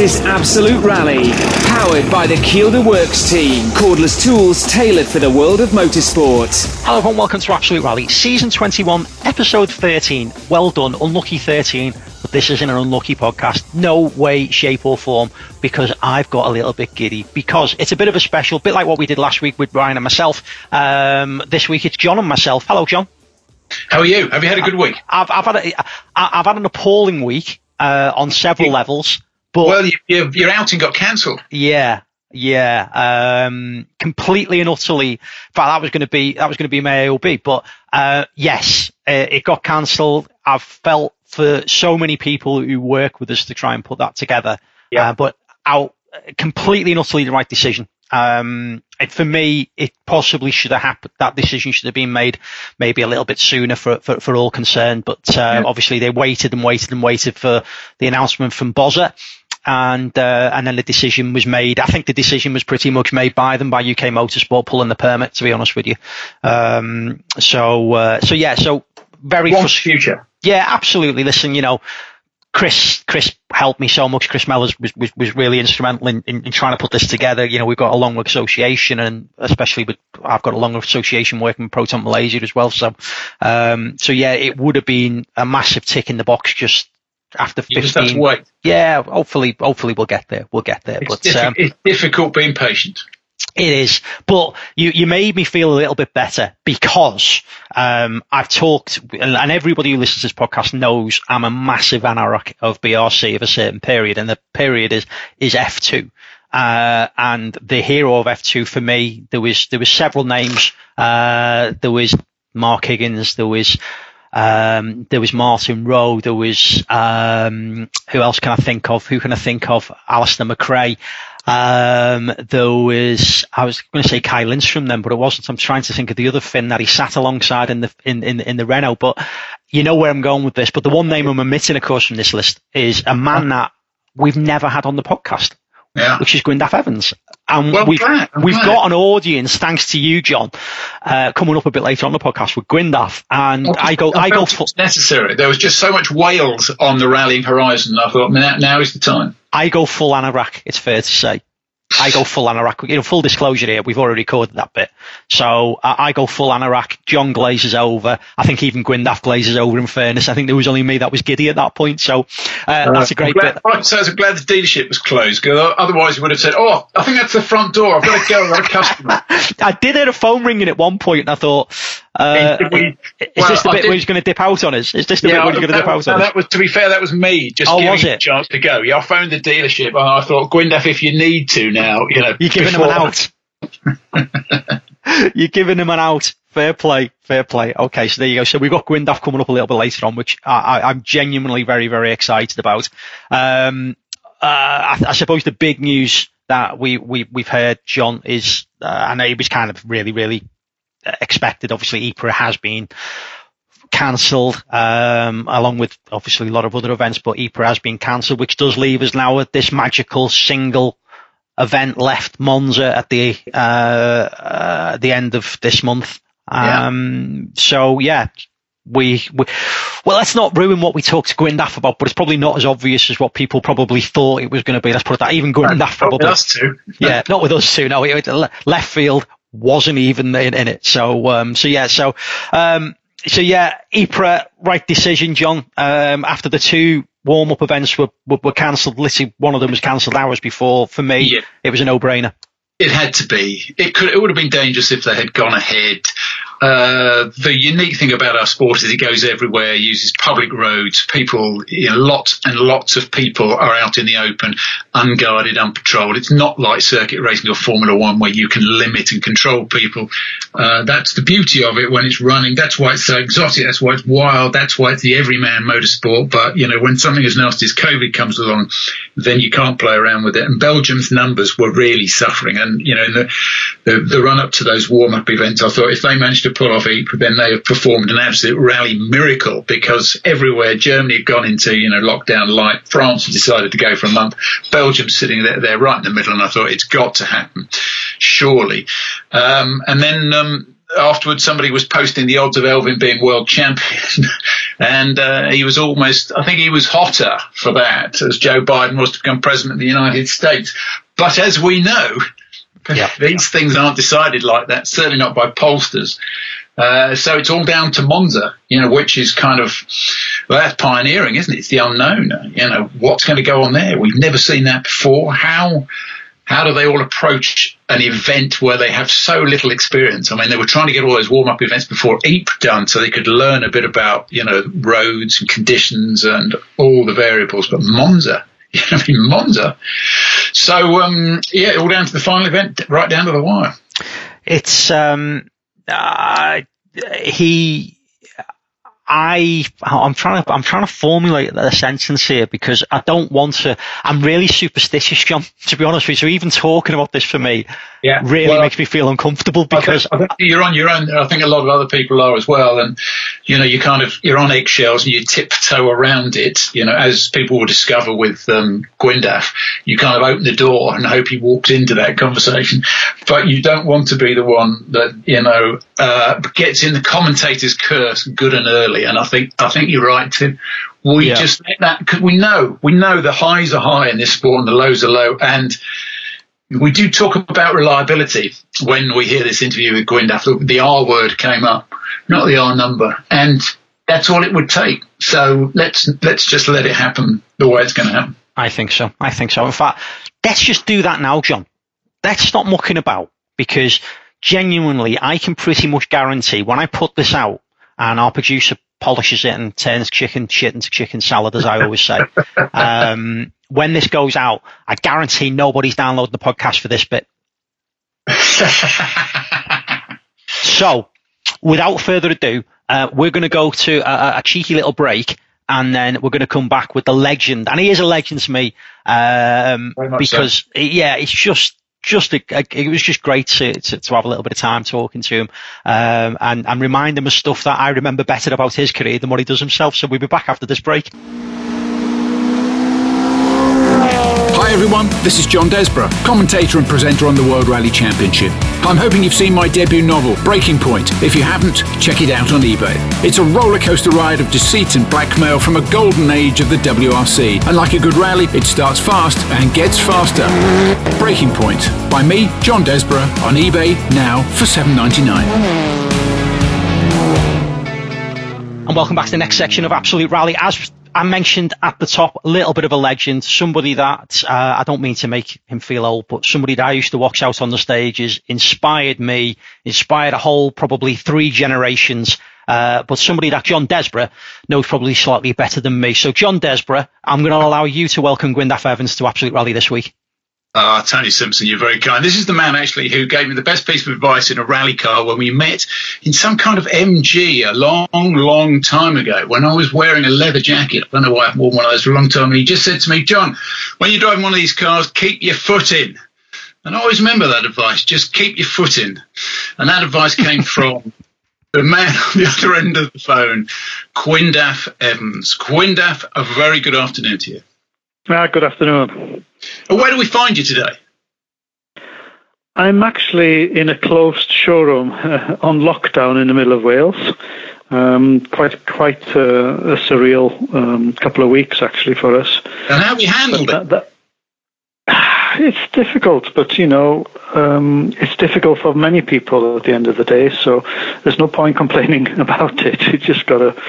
is Absolute Rally, powered by the Kielder Works team, cordless tools tailored for the world of motorsport. Hello everyone, welcome to Absolute Rally, Season 21, Episode 13. Well done, unlucky 13, but this isn't an unlucky podcast. No way, shape or form, because I've got a little bit giddy, because it's a bit of a special, bit like what we did last week with Brian and myself. Um, this week it's John and myself. Hello, John. How are you? Have you had a good week? I've, I've had a, I've had an appalling week uh, on several levels. But well, you, you, your outing got cancelled. Yeah, yeah, um, completely and utterly. In fact, that was going to be that was going to be my AOB, but uh, yes, uh, it got cancelled. I've felt for so many people who work with us to try and put that together, yeah. Uh, but out completely and utterly the right decision. Um, it, for me, it possibly should have happened. That decision should have been made maybe a little bit sooner for for, for all concerned. But uh, yeah. obviously, they waited and waited and waited for the announcement from Bozza and uh, and then the decision was made. I think the decision was pretty much made by them by UK Motorsport pulling the permit. To be honest with you, um, so uh, so yeah, so very One future. Yeah, absolutely. Listen, you know, Chris Chris helped me so much. Chris Mellors was, was, was really instrumental in, in, in, trying to put this together. You know, we've got a long association, and especially with I've got a long association working with Proton Malaysia as well. So, um, so yeah, it would have been a massive tick in the box just after 15. Yeah, hopefully, hopefully we'll get there. We'll get there. It's, but diffi- um, it's difficult being patient. It is, but you, you made me feel a little bit better because um, I've talked, and everybody who listens to this podcast knows I'm a massive anorak of BRC of a certain period, and the period is is F2. Uh, and the hero of F2 for me, there was there was several names. Uh, there was Mark Higgins, there was um, there was Martin Rowe. There was um, who else can I think of? Who can I think of? Alister McRae. Um, there was I was going to say Kyle Lindstrom then, but it wasn't. I'm trying to think of the other Finn that he sat alongside in the in in, in the Renault. But you know where I'm going with this. But the one name I'm omitting, of course, from this list is a man that we've never had on the podcast yeah. which is Gwyndaf Evans. And well, we've, we've glad. got an audience, thanks to you, John, uh, coming up a bit later on the podcast with Gwyndaf. And well, I go, I, I go for necessary. There was just so much Wales on the rallying horizon. I thought now, now is the time. I go full anorak. It's fair to say. I go full anorak. You know, full disclosure here, we've already recorded that bit. So uh, I go full anorak. John glazes over. I think even Gwyndaf glazes over. In fairness, I think there was only me that was giddy at that point. So uh, uh, that's a great glad, bit. Right, so I'm glad the dealership was closed because otherwise you would have said, "Oh, I think that's the front door. I've got to go. I've got a customer." I did hear a phone ringing at one point, and I thought, uh, we, is well, this the bit where he's going to dip out on us? Is this the yeah, bit where he's going to dip out on us? That was, to be fair, that was me just oh, giving it? a chance to go. Yeah, I phoned the dealership and I thought, Gwyndaf, if you need to now, you know, you're giving him an out. you're giving him an out. Fair play, fair play. Okay, so there you go. So we've got Gwyndaf coming up a little bit later on, which I, am genuinely very, very excited about. Um, uh, I, I suppose the big news that we, we, we've heard, John, is, uh, I know it was kind of really, really expected. Obviously, Ypres has been cancelled, um, along with obviously a lot of other events, but Ypres has been cancelled, which does leave us now at this magical single event left, Monza, at the uh, uh, the end of this month. Um, yeah. So yeah, we, we, well, let's not ruin what we talked to Gwyndaf about, but it's probably not as obvious as what people probably thought it was going to be. Let's put it that. Even Gwyndaf probably. Us too. yeah, not with us too. No, left field wasn't even in, in it. So, um, so yeah, so, um, so yeah, Ypres, right decision, John. Um, after the two warm up events were, were, were cancelled, literally one of them was cancelled hours before. For me, yeah. it was a no brainer. It had to be. It could. It would have been dangerous if they had gone ahead. Uh, the unique thing about our sport is it goes everywhere, uses public roads. People, you know, lots and lots of people are out in the open, unguarded, unpatrolled. It's not like circuit racing or Formula One where you can limit and control people. Uh, that's the beauty of it when it's running. That's why it's so exotic. That's why it's wild. That's why it's the everyman motorsport. But, you know, when something as nasty as COVID comes along, then you can't play around with it. And Belgium's numbers were really suffering. And, you know, in the, the, the run up to those warm up events, I thought if they managed to pull off Ypres, then they have performed an absolute rally miracle because everywhere Germany had gone into, you know, lockdown light, France had decided to go for a month, Belgium's sitting there, there right in the middle, and I thought it's got to happen, surely. Um, and then, um, afterwards somebody was posting the odds of Elfyn being world champion, and uh, he was almost, I think he was hotter for that as Joe Biden was to become president of the United States. But as we know, yeah. these things aren't decided like that, certainly not by pollsters. Uh, so it's all down to Monza, you know, which is kind of, well, that's pioneering, isn't it? It's the unknown. You know, what's going to go on there? We've never seen that before. How, how do they all approach an event where they have so little experience? I mean, they were trying to get all those warm up events before Ypres done so they could learn a bit about, you know, roads and conditions and all the variables. But Monza, you know, I mean, Monza. So, um, yeah, all down to the final event, right down to the wire. It's, um, uh, he I I'm trying to I'm trying to formulate a sentence here because I don't want to. I'm really superstitious, John. To be honest with you, so even talking about this for me, yeah, really well, makes me feel uncomfortable because I think, I think you're on your own. I think a lot of other people are as well, and you know you kind of you're on eggshells and you tiptoe around it. You know, as people will discover with um, Gwyndaf, you kind of open the door and hope he walks into that conversation, but you don't want to be the one that you know uh, gets in the commentator's curse good and early. And I think I think you're right, Tim. We yeah. just that because we know we know the highs are high in this sport and the lows are low, and we do talk about reliability when we hear this interview with Gwyndaf. The R word came up, not the R number, and that's all it would take. So let's let's just let it happen the way it's going to happen. I think so. I think so. In fact, let's just do that now, John. Let's stop mucking about because genuinely, I can pretty much guarantee when I put this out and our producer polishes it and turns chicken shit into chicken salad, as I always say. um, when this goes out, I guarantee nobody's downloading the podcast for this bit. so, without further ado, uh, we're going to go to a, a, cheeky little break. And then we're going to come back with the legend, and he is a legend to me um, because, so. yeah, it's just just a, a, it was just great to, to, to, have a little bit of time talking to him um, and, and remind him of stuff that I remember better about his career than what he does himself. So we'll be back after this break. Everyone, this is John Desborough, commentator and presenter on the World Rally Championship. I'm hoping you've seen my debut novel, Breaking Point. If you haven't, check it out on eBay. It's a rollercoaster ride of deceit and blackmail from a golden age of the WRC. And like a good rally, it starts fast and gets faster. Breaking Point by me, John Desborough, on eBay now for $7.99. And welcome back to the next section of Absolute Rally. As I mentioned at the top a little bit of a legend, somebody that uh, I don't mean to make him feel old, but somebody that I used to watch out on the stages, inspired me, inspired a whole probably three generations. Uh, but somebody that John Desborough knows probably slightly better than me. So, John Desborough, I'm going to allow you to welcome Gwyndaf Evans to Absolute Rally this week. Ah, Tony Simpson, you're very kind. This is the man actually who gave me the best piece of advice in a rally car when we met in some kind of MG a long, long time ago when I was wearing a leather jacket. I don't know why I've worn one of those for a long time. And he just said to me, John, when you're driving one of these cars, keep your foot in. And I always remember that advice, just keep your foot in. And that advice came from the man on the other end of the phone, Gwyndaf Evans. Gwyndaf, a very good afternoon to you. Ah, good afternoon. Where do we find you today? I'm actually in a closed showroom uh, on lockdown in the middle of Wales. Um, quite quite uh, a surreal um, couple of weeks actually for us. And how have you handled that, it? That, it's difficult, but you know, um, it's difficult for many people at the end of the day. So there's no point complaining about it. You just got to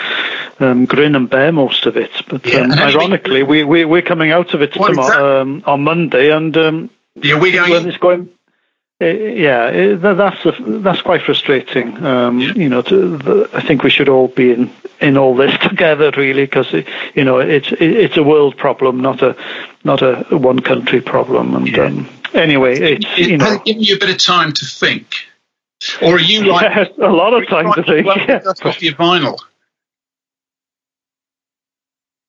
um, grin and bear most of it. But yeah, um, ironically, we, we we're coming out of it tomorrow, um, on Monday, and um, yeah, we're going. It's going yeah, that's a, that's quite frustrating. Um, yeah. You know, to, the, I think we should all be in, in all this together, really, because you know it's it's a world problem, not a not a one country problem. And yeah. um, anyway, it's it, you know, giving you a bit of time to think, or are you like yes, a lot of time to think? Yeah. Off your vinyl.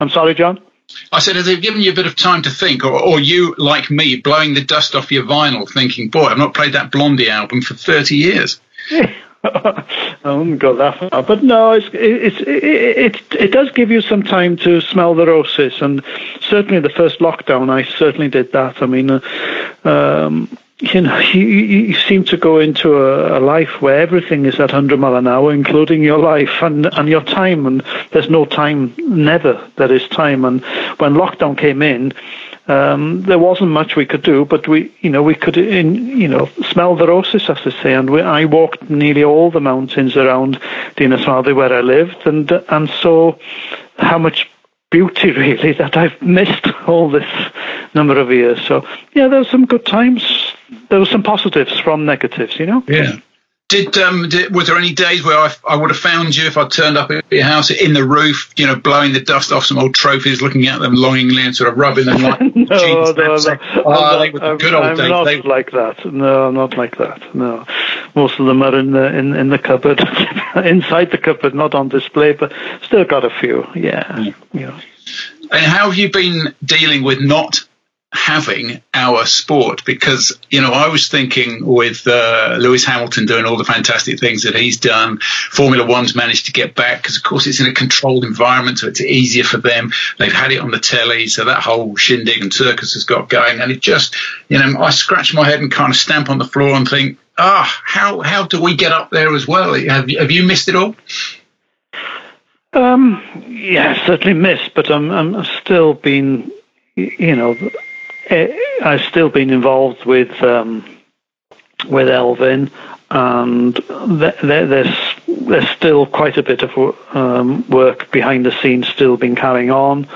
I'm sorry, John. I said, have they've given you a bit of time to think, or, or you, like me, blowing the dust off your vinyl, thinking, boy, I've not played that Blondie album for 30 years? I wouldn't go that far, but no, it's, it's, it, it, it does give you some time to smell the roses, and certainly the first lockdown, I certainly did that. I mean, uh, um, you know, you, you seem to go into a, a, life where everything is at 100 mile an hour, including your life and, and your time. And there's no time, never there is time. And when lockdown came in, um, there wasn't much we could do, but we, you know, we could, in, you know, smell the roses, as they say. And we, I walked nearly all the mountains around Dinas Valley where I lived, and and so how much beauty really that I've missed all this number of years. So yeah, there were some good times. There were some positives from negatives, you know. Yeah. Did, um, did, was there any days where I, I would have found you if I turned up at your house in the roof, you know, blowing the dust off some old trophies, looking at them longingly and sort of rubbing them like no, no, no, no. Oh, they were the good old I'm days. not they... like that. No, not like that. No, most of them are in the in, in the cupboard, inside the cupboard, not on display, but still got a few. Yeah, yeah. know. And how have you been dealing with not having our sport because you know I was thinking with uh, Lewis Hamilton doing all the fantastic things that he's done Formula One's managed to get back because of course it's in a controlled environment so it's easier for them. They've had it on the telly so that whole shindig and circus has got going and it just you know I scratch my head and kind of stamp on the floor and think ah oh, how how do we get up there as well? Have you, have you missed it all? Um, yeah, certainly missed, but I'm I'm still been, you know, Eh, I've still been involved with um, with Elfyn, and th- th- there's there's still quite a bit of um, work behind the scenes still been carrying on.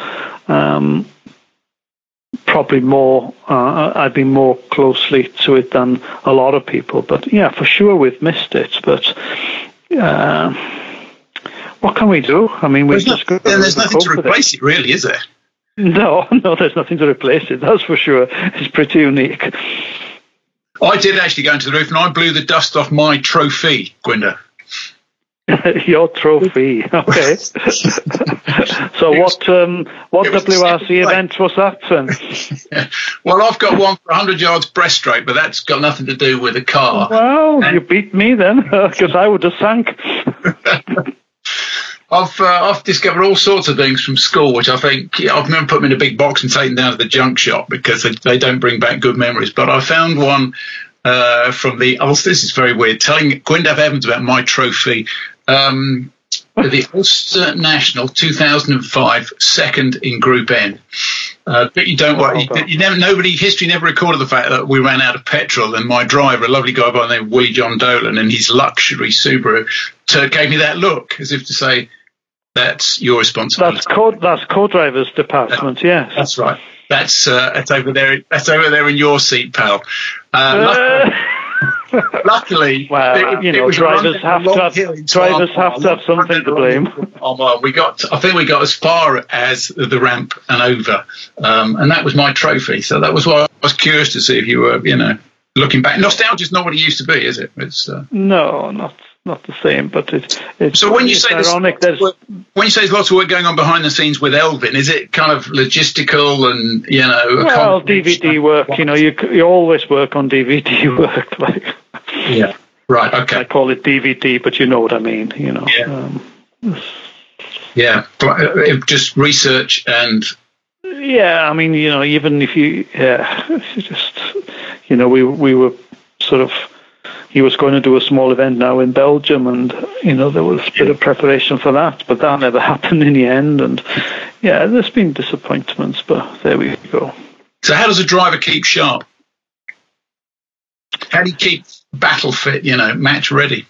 Um, probably more, uh, I've been more closely to it than a lot of people, but yeah, for sure we've missed it. But uh, what can we do? I mean, we've there's just no, there's nothing to replace it. it, really, is there? No, no, there's nothing to replace it. That's for sure. It's pretty unique. I did actually go into the roof and I blew the dust off my trophy, Gwyndaf. Your trophy, okay. so what um, what WRC event was that then? well, I've got one for 100 yards breaststroke, but that's got nothing to do with a car. Well, and you beat me then, because I would have sank. I've uh, I've discovered all sorts of things from school, which I think I've never put them in a big box and taken down to the junk shop because they, they don't bring back good memories. But I found one uh, from the Ulster. This is very weird. Telling Gwyndaf Evans about my trophy. Um, the Ulster National 2005, second in Group N. Uh, but you don't worry. You, you, never, nobody, history never recorded the fact that we ran out of petrol, and my driver, a lovely guy by the name of Willie John Dolan, and his luxury Subaru, to, gave me that look as if to say, "That's your responsibility." That's co that's co-driver's department. yes, that's right. That's uh, that's over there. That's over there in your seat, pal. Uh, Luckily, well, it, you know, drivers have to have drivers have to have something to blame. Oh, we got, I think we got as far as the ramp and over, um, and that was my trophy. So that was why I was curious to see if you were, you know, looking back. Nostalgia is not what it used to be, is it? It's uh, no, not not the same, but it's, it's so when you say ironic. There's, when you say there's lots of work going on behind the scenes with Elfyn, is it kind of logistical and you know? Well, DVD work. You know, you you always work on DVD work, like. Yeah. Right. Okay. I call it DVD, but you know what I mean. You know. Yeah. Um, yeah. Uh, just research and. Yeah, I mean, you know, even if you, yeah, just, you know, we we were sort of he was going to do a small event now in Belgium, and you know there was a bit of preparation for that, but that never happened in the end. And yeah, there's been disappointments, but there we go. So, how does a driver keep sharp? How do you keep battle fit? You know, match ready.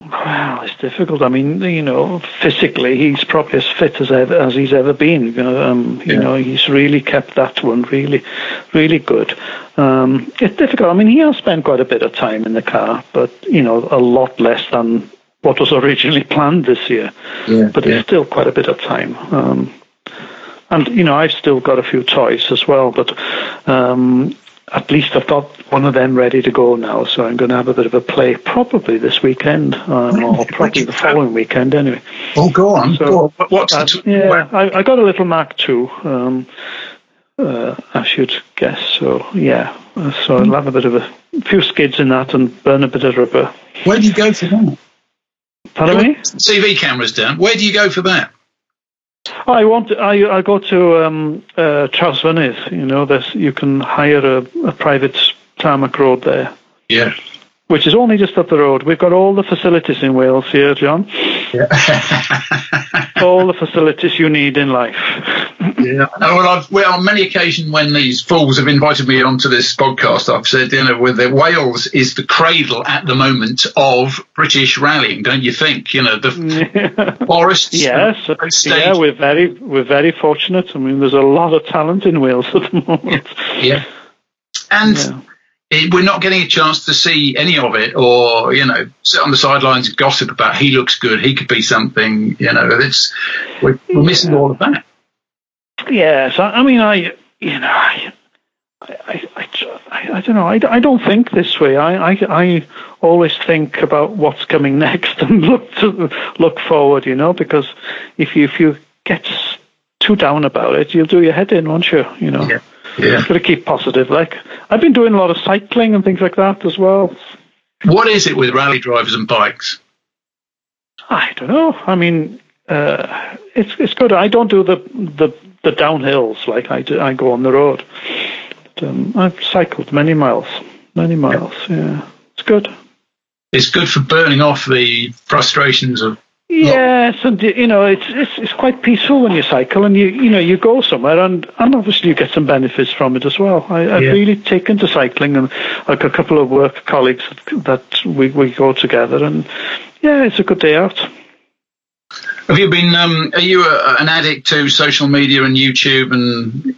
Well, it's difficult. I mean, you know, physically, he's probably as fit as ever as he's ever been. You know, um, you yeah. know, he's really kept that one really, really good. Um, it's difficult. I mean, he has spent quite a bit of time in the car, but you know, a lot less than what was originally planned this year. Yeah, but yeah. it's still quite a bit of time. Um, and you know, I've still got a few toys as well, but um, at least I've got one of them ready to go now, so I'm going to have a bit of a play probably this weekend, um, or probably the following weekend anyway. Oh, go on. So, go on. What's uh, t- yeah, I, I, got a little Mark II, um, uh, I should guess. So, yeah, uh, so I'll have a bit of a, a few skids in that and burn a bit of rubber. Where do you go for that? Pardon me? CV cameras down. Where do you go for that? I want. I I go to um, uh, Charles You know, there's you can hire a, a private tarmac road there. Yeah. Which is only just up the road. We've got all the facilities in Wales here, John. Yeah. all the facilities you need in life. yeah. Well, I've, well, on many occasions when these fools have invited me onto this podcast, I've said, you know, with the Wales is the cradle at the moment of British rallying, don't you think? You know, the forests. Yes, yeah, we're very we're very fortunate. I mean, there's a lot of talent in Wales at the moment. Yeah, and. Yeah we're not getting a chance to see any of it or, you know, sit on the sidelines and gossip about he looks good, he could be something, you know, it's, we're, we're missing all of that. Yes, I, I mean, I, you know, I, I, I, I, don't know. I, I don't think this way. I, I, I always think about what's coming next and look to look forward. You know, because if you if you get too down about it, you'll do your head in, won't you? You know. Yeah. Yeah. Got to keep positive. Like I've been doing a lot of cycling and things like that as well. What is it with rally drivers and bikes? I don't know. I mean, uh, it's it's good. I don't do the the, the downhills like I do. I go on the road. But, um, I've cycled many miles, many miles. Yeah, it's good. It's good for burning off the frustrations of Yes, and you know it's, it's it's quite peaceful when you cycle, and you you know you go somewhere, and and obviously you get some benefits from it as well. I, have yeah. really taken to cycling, and like a couple of work colleagues that we we go together, and yeah, it's a good day out. Have you been? Um, are you a, an addict to social media and YouTube, and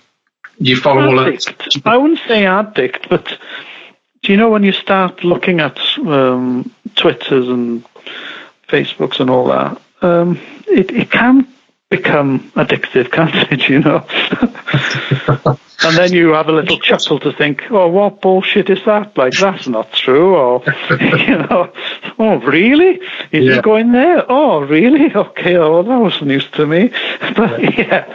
you follow addict. all that? I wouldn't say addict, but do you know when you start looking at um, Twitters and Facebooks and all that, um, it, it can become addictive, can't it? You know. and then you have a little chuckle to think, oh, what bullshit is that? Like, that's not true. Or, you know, oh, really? Is yeah. he going there? Oh, really? Okay, oh, that was news to me. But yeah,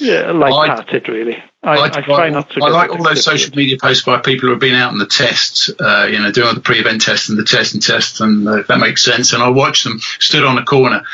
yeah light-hearted, really. I, I, I try not to. I like all those social media posts by people who have been out in the tests, uh, you know, doing the pre-event test and the test and test, and uh, that makes sense. And I watch them stood on a corner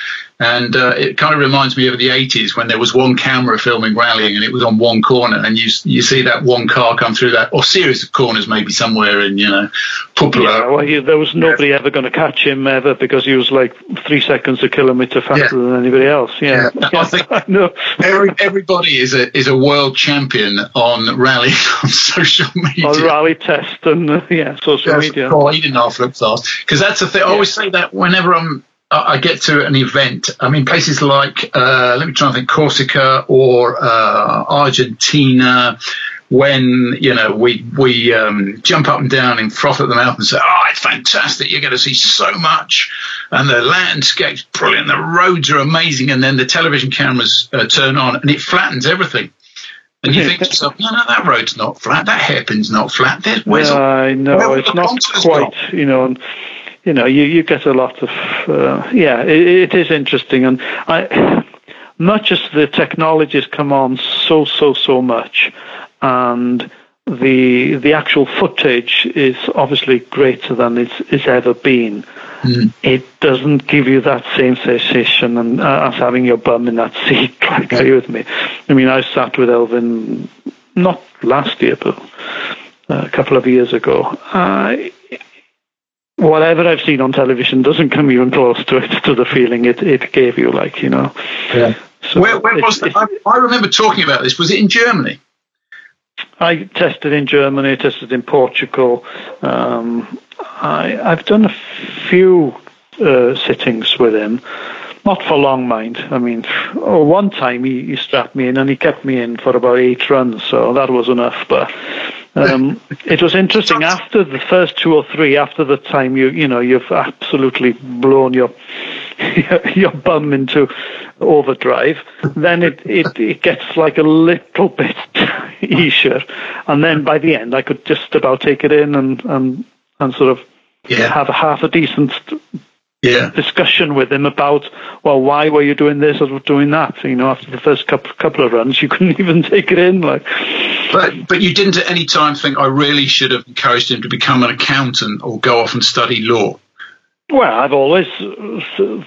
and uh, it kind of reminds me of the 80s when there was one camera filming rallying and it was on one corner and you you see that one car come through that or series of corners maybe somewhere in you know Pupula. Yeah, well, he, there was nobody ever going to catch him ever because he was like three seconds a kilometre faster yeah. than anybody else. Yeah, yeah. I think no. every, everybody is a is a world champion on rally on social media. On rally test and uh, yeah, social media. Oh, he didn't half look fast because that's the thing. I always say that whenever I'm I get to an event. I mean, places like, uh, let me try and think, Corsica or uh, Argentina, when you know we we um, jump up and down and froth at the mouth and say, "Oh, it's fantastic! You're going to see so much, and the landscape's brilliant, the roads are amazing," and then the television cameras uh, turn on and it flattens everything. And you think to yourself, no, no, that road's not flat. That hairpin's not flat. There's, where's I know it's not quite, gone? you know. You know, you, you get a lot of, uh, yeah, it, it is interesting. And I, much as the technologies come on so, so, so much, and the the actual footage is obviously greater than it's, it's ever been. Mm. It doesn't give you that same sensation and uh, as having your bum in that seat. Like, are you with me? I mean, I sat with Elfyn not last year, but a couple of years ago. Uh, whatever I've seen on television doesn't come even close to it to the feeling it, it gave you, like you know. Yeah. So where, where was that? I, I, remember talking about this. Was it in Germany? I tested in Germany. tested in Portugal. Um, I, have done a few uh, sittings with him. Not for long, mind. I mean, oh, one time he, he strapped me in and he kept me in for about eight runs, so that was enough. But um, it was interesting after the first two or three. After the time you you know you've absolutely blown your your bum into overdrive, then it, it, it gets like a little bit easier, and then by the end I could just about take it in and and and sort of yeah. have a half a decent yeah. discussion with him about, well, why were you doing this or doing that? You know, after the first couple couple of runs, you couldn't even take it in. Like, but but you didn't at any time think I really should have encouraged him to become an accountant or go off and study law. Well, I've always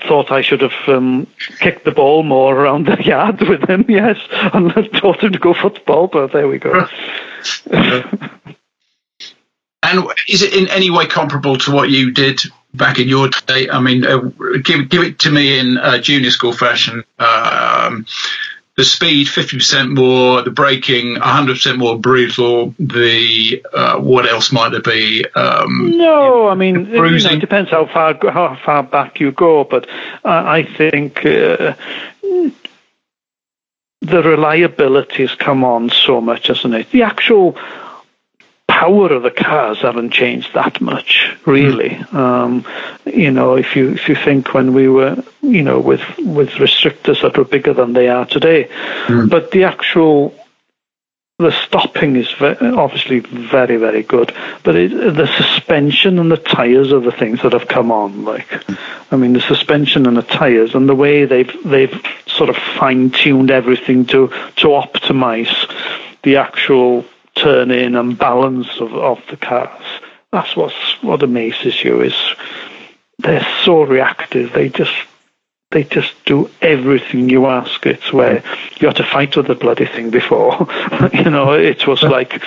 thought I should have um, kicked the ball more around the yard with him, yes, and taught him to go football. But there we go. And is it in any way comparable to what you did back in your day? I mean, uh, give give it to me in uh, junior school fashion. Um, the speed 50% more, the braking 100% more brutal. The uh, what else might there be? Um, no, I mean you know, it depends how far how far back you go, but I think uh, the reliability has come on so much, hasn't it? The actual power of the cars haven't changed that much, really. Mm. Um, you know, if you if you think when we were, you know, with with restrictors that were bigger than they are today, mm. but the actual the stopping is obviously very very good, but it, the suspension and the tires are the things that have come on. Like, I mean, the suspension and the tires and the way they've they've sort of fine tuned everything to to optimize the actual turn in and balance of, of the cars. That's what's what amazes you is they're so reactive. They just they just do everything you ask. It's where you had to fight with the bloody thing before. you know, it was like,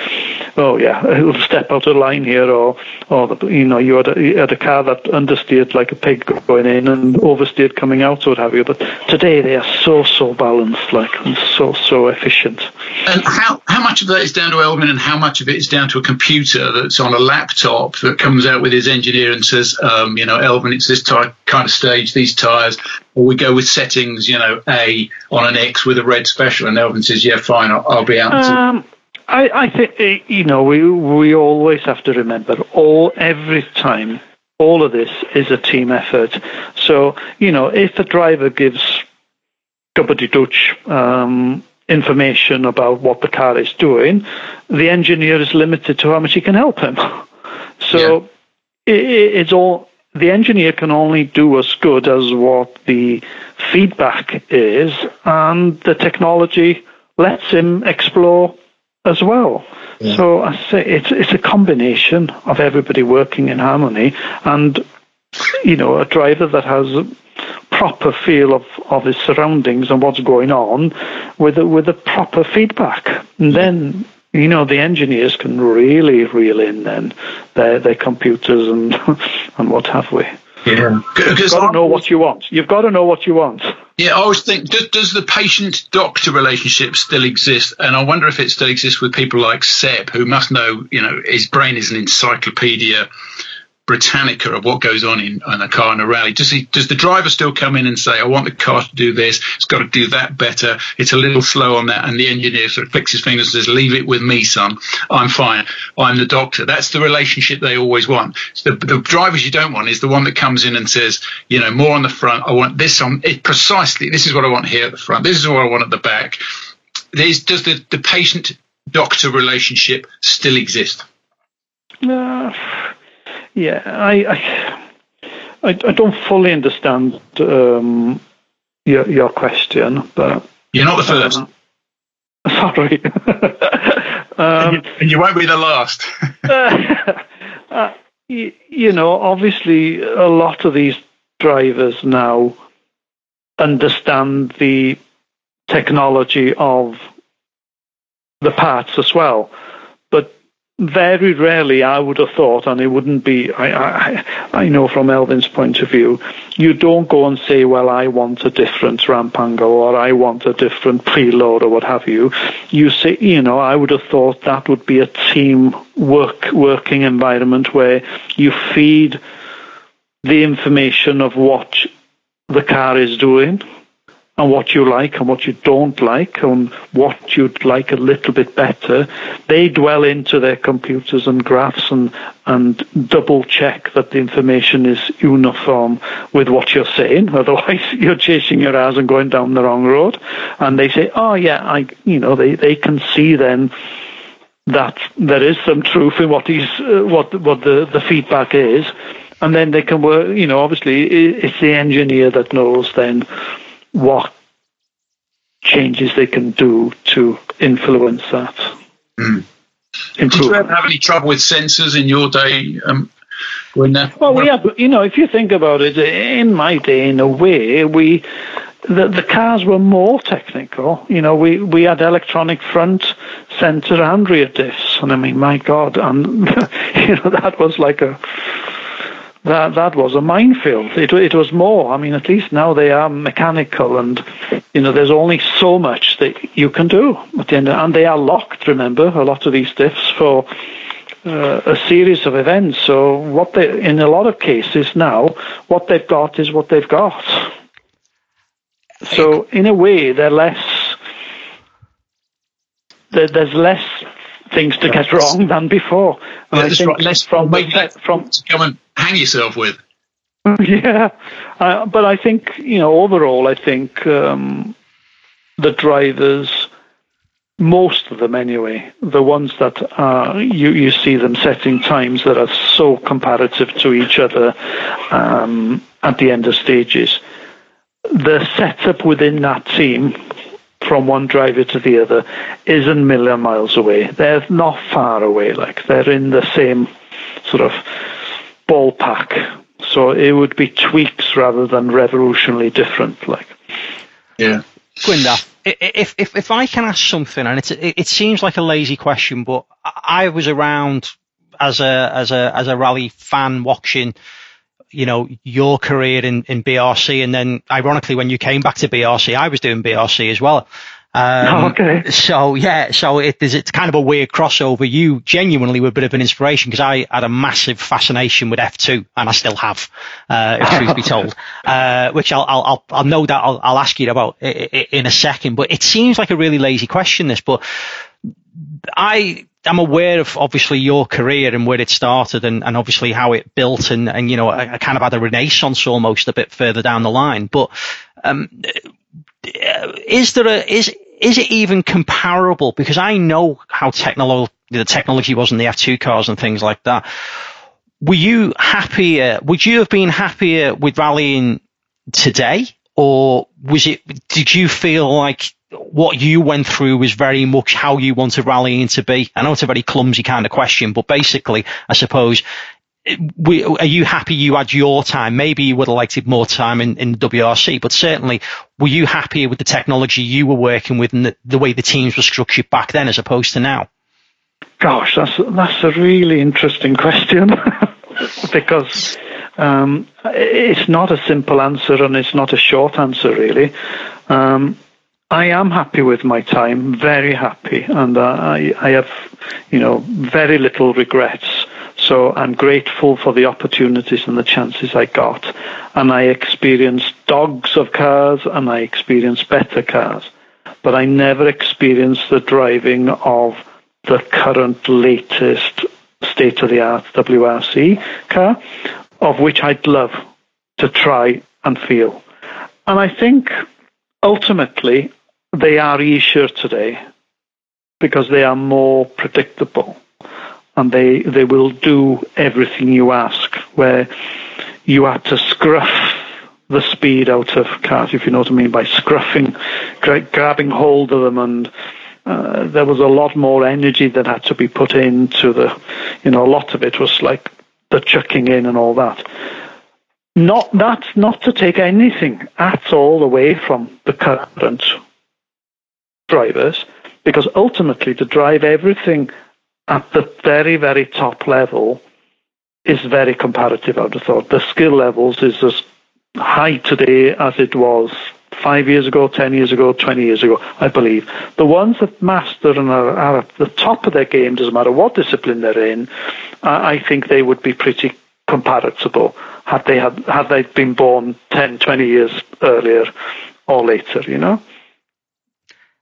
oh yeah, it'll step out of line here, or or the, you know, you had, a, you had a car that understeered like a pig going in and oversteered coming out, or what have you. But today they are so so balanced, like and so so efficient. And how how much of that is down to Elfyn, and how much of it is down to a computer that's on a laptop that comes out with his engineer and says, um, you know, Elfyn, it's this type kind of stage, these tires or we go with settings, you know, A on an X with a red special, and Elfyn says, "Yeah, fine, I'll, I'll be out." Um, I, I think eh, you know we we always have to remember all every time all of this is a team effort. So you know if the driver gives Gubbity Dutch um, information about what the car is doing, the engineer is limited to how much he can help him. So yeah. it, it's all the engineer can only do as good as what the feedback is, and the technology lets him explore as well. Yeah. So I say it's it's a combination of everybody working in harmony, and you know a driver that has a proper feel of, of his surroundings and what's going on, with a, with a proper feedback, and then you know, the engineers can really reel in then their their computers and and what have we. Yeah, you've got to know what you want. You've got to know what you want. Yeah, I always think does, does the patient doctor relationship still exist? And I wonder if it still exists with people like Seb, who must know, you know, his brain is an encyclopedia Britannica of what goes on in, in a car in a rally. Does he? Does the driver still come in and say, "I want the car to do this. It's got to do that better. It's a little slow on that," and the engineer sort of clicks his fingers and says, "Leave it with me, son. I'm fine. I'm the doctor." That's the relationship they always want. So the, the drivers you don't want is the one that comes in and says, "You know, more on the front. I want this on it precisely. This is what I want here at the front. This is what I want at the back." There's, does the, the patient doctor relationship still exist? Uh, yeah, I, I, I, don't fully understand um, your your question, but you're not the first. Um, sorry, um, and, you, and, you, won't be the last. uh, you, you know, obviously, a lot of these drivers now understand the technology of the parts as well very rarely I would have thought, and it wouldn't be, I, I, I know from Elfyn's point of view, you don't go and say, well, I want a different ramp angle or I want a different preload or what have you. You say, you know, I would have thought that would be a team work, working environment where you feed the information of what the car is doing and what you like and what you don't like and what you'd like a little bit better, they dwell into their computers and graphs and, and double check that the information is uniform with what you're saying. Otherwise, you're chasing your ass and going down the wrong road. And they say, oh yeah, I, you know, they, they can see then that there is some truth in what he's, uh, what, what the, the feedback is. And then they can work, you know, obviously it's the engineer that knows then what changes they can do to influence that. Mm. Did you ever have any trouble with sensors in your day? Um, that, well, we have, you know, if you think about it, in my day, in a way, we the, the cars were more technical. You know, we, we had electronic front, center, and rear diffs, and I mean, my God, and you know that was like a that that was a minefield. It it was more. I mean, at least now they are mechanical, and you know, there's only so much that you can do at the end, and they are locked. Remember, a lot of these diffs for. Uh, a series of events. So what they, in a lot of cases now, what they've got is what they've got. So in a way, they're less. There's less things to get wrong than before. And I think less from from to come and hang yourself with. Yeah, uh, but I think you know overall, I think um, the drivers, most of them anyway, the ones that you you see them setting times that are so comparative to each other um, at the end of stages the setup within that team from one driver to the other isn't a million miles away. They're not far away. Like they're in the same sort of ballpark. So it would be tweaks rather than revolutionarily different. Like, yeah. Gwyndaf, if, if, if I can ask something, and it, it seems like a lazy question, but I was around as a, as a, as a rally fan watching you know, your career in, in BRC. And then ironically, when you came back to BRC, I was doing BRC as well. Um, oh, okay. So yeah, so it is it's kind of a weird crossover. You genuinely were a bit of an inspiration because I had a massive fascination with F2, and I still have, uh, if truth be told. Uh, which I'll I'll I'll, I'll know that I'll, I'll ask you about in a second. But it seems like a really lazy question, this, but I I'm aware of obviously your career and where it started and, and obviously how it built and, and you know, I, I kind of had a renaissance almost a bit further down the line. But um, is there a, is, is it even comparable? Because I know how technolo- the technology was in the F2 cars and things like that. Were you happier? Would you have been happier with rallying today? Or was it, did you feel like what you went through was very much how you wanted rallying to be. I know it's a very clumsy kind of question, but basically, I suppose, we, are you happy you had your time? Maybe you would have liked more time in, in WRC, but certainly, were you happier with the technology you were working with and the, the way the teams were structured back then as opposed to now? Gosh, that's that's a really interesting question because um, it's not a simple answer and it's not a short answer really. Um, I am happy with my time, very happy, and I, I have, you know, very little regrets. So I'm grateful for the opportunities and the chances I got, and I experienced dogs of cars and I experienced better cars, but I never experienced the driving of the current latest state of the art WRC car, of which I'd love to try and feel. And I think ultimately they are easier today because they are more predictable and they they will do everything you ask where you have to scruff the speed out of cars if you know what I mean by scruffing grabbing hold of them and uh, there was a lot more energy that had to be put into the you know a lot of it was like the chucking in and all that. Not that's not to take anything at all away from the current drivers because ultimately to drive everything at the very, very top level is very comparative, I would have thought. The skill levels is as high today as it was five years ago, 10 years ago, 20 years ago, I believe. The ones that master and are, are at the top of their game, doesn't matter what discipline they're in, I think they would be pretty comparable had they had, had they been born 10, 20 years earlier or later, you know?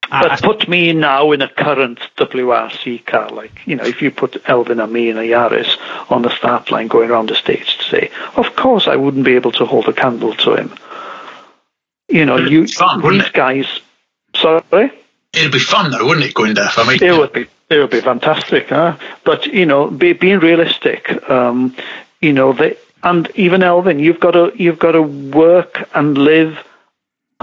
But put me now in a current WRC car, like, you know, if you put Elfyn and me in a Yaris on the start line going around the stage to say, of course I wouldn't be able to hold a candle to him. You know, you fun, these guys. Sorry? It'd be fun though, wouldn't it, going there? I mean, it would be. It would be fantastic, huh? But you know, be, being realistic, um, you know, they, and even Elfyn, you've got to you've got to work and live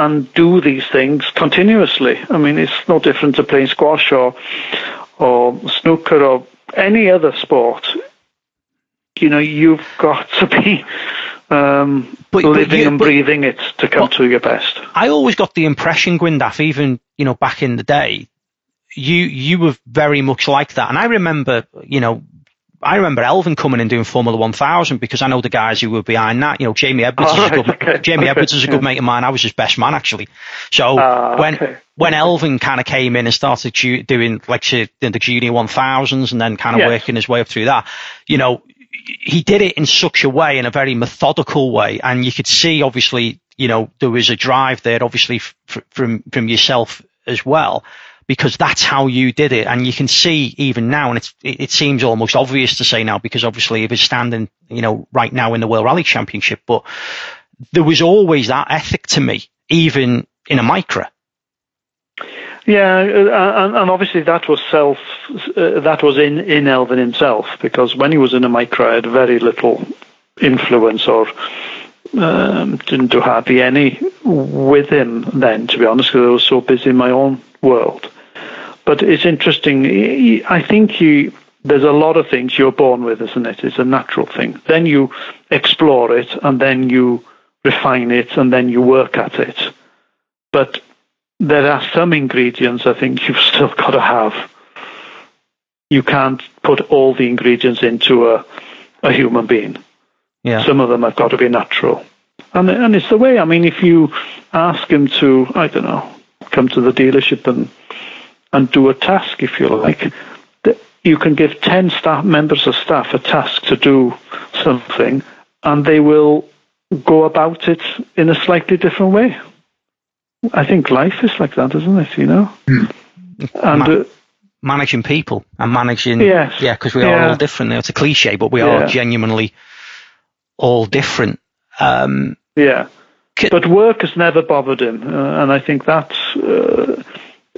and do these things continuously. I mean, it's no different to playing squash or or snooker or any other sport. You know, you've got to be um, but, living but you, and breathing it to come to your best. I always got the impression, Gwyndaf, even you know back in the day, you you were very much like that. And I remember, you know, I remember Elfyn coming and doing Formula 1000 because I know the guys who were behind that. You know, Jamie Edwards, oh, is, a good, okay. Jamie okay. Edwards is a good yeah. mate of mine. I was his best man actually. So uh, when okay. when Elfyn kind of came in and started ju- doing like the junior 1000s and then kind of yes. working his way up through that, you know, he did it in such a way, in a very methodical way, and you could see obviously, you know, there was a drive there, obviously f- from from yourself as well, because that's how you did it, and you can see even now, and it's, it, it seems almost obvious to say now because obviously it was standing, you know, right now in the World Rally Championship, but there was always that ethic to me, even in a micra. Yeah, uh, and, and obviously that was self, uh, that was in, in Elfyn himself, because when he was in a Micra, I had very little influence or um, didn't do hardly any with him then, to be honest, because I was so busy in my own world. But it's interesting. I think you, there's a lot of things you're born with, isn't it? It's a natural thing. Then you explore it, and then you refine it, and then you work at it. But there are some ingredients I think you've still got to have. You can't put all the ingredients into a, a human being. Yeah. Some of them have got to be natural. And, and it's the way, I mean, if you ask him to, I don't know, come to the dealership and, and do a task, if you like, you can give 10 staff members of staff a task to do something and they will go about it in a slightly different way. I think life is like that, isn't it? You know, mm. and uh, managing people and managing, yes, yeah, because we are yeah. all different. It's a cliche, but we yeah. are genuinely all different. Um, yeah, but work has never bothered him, uh, and I think that's. Uh,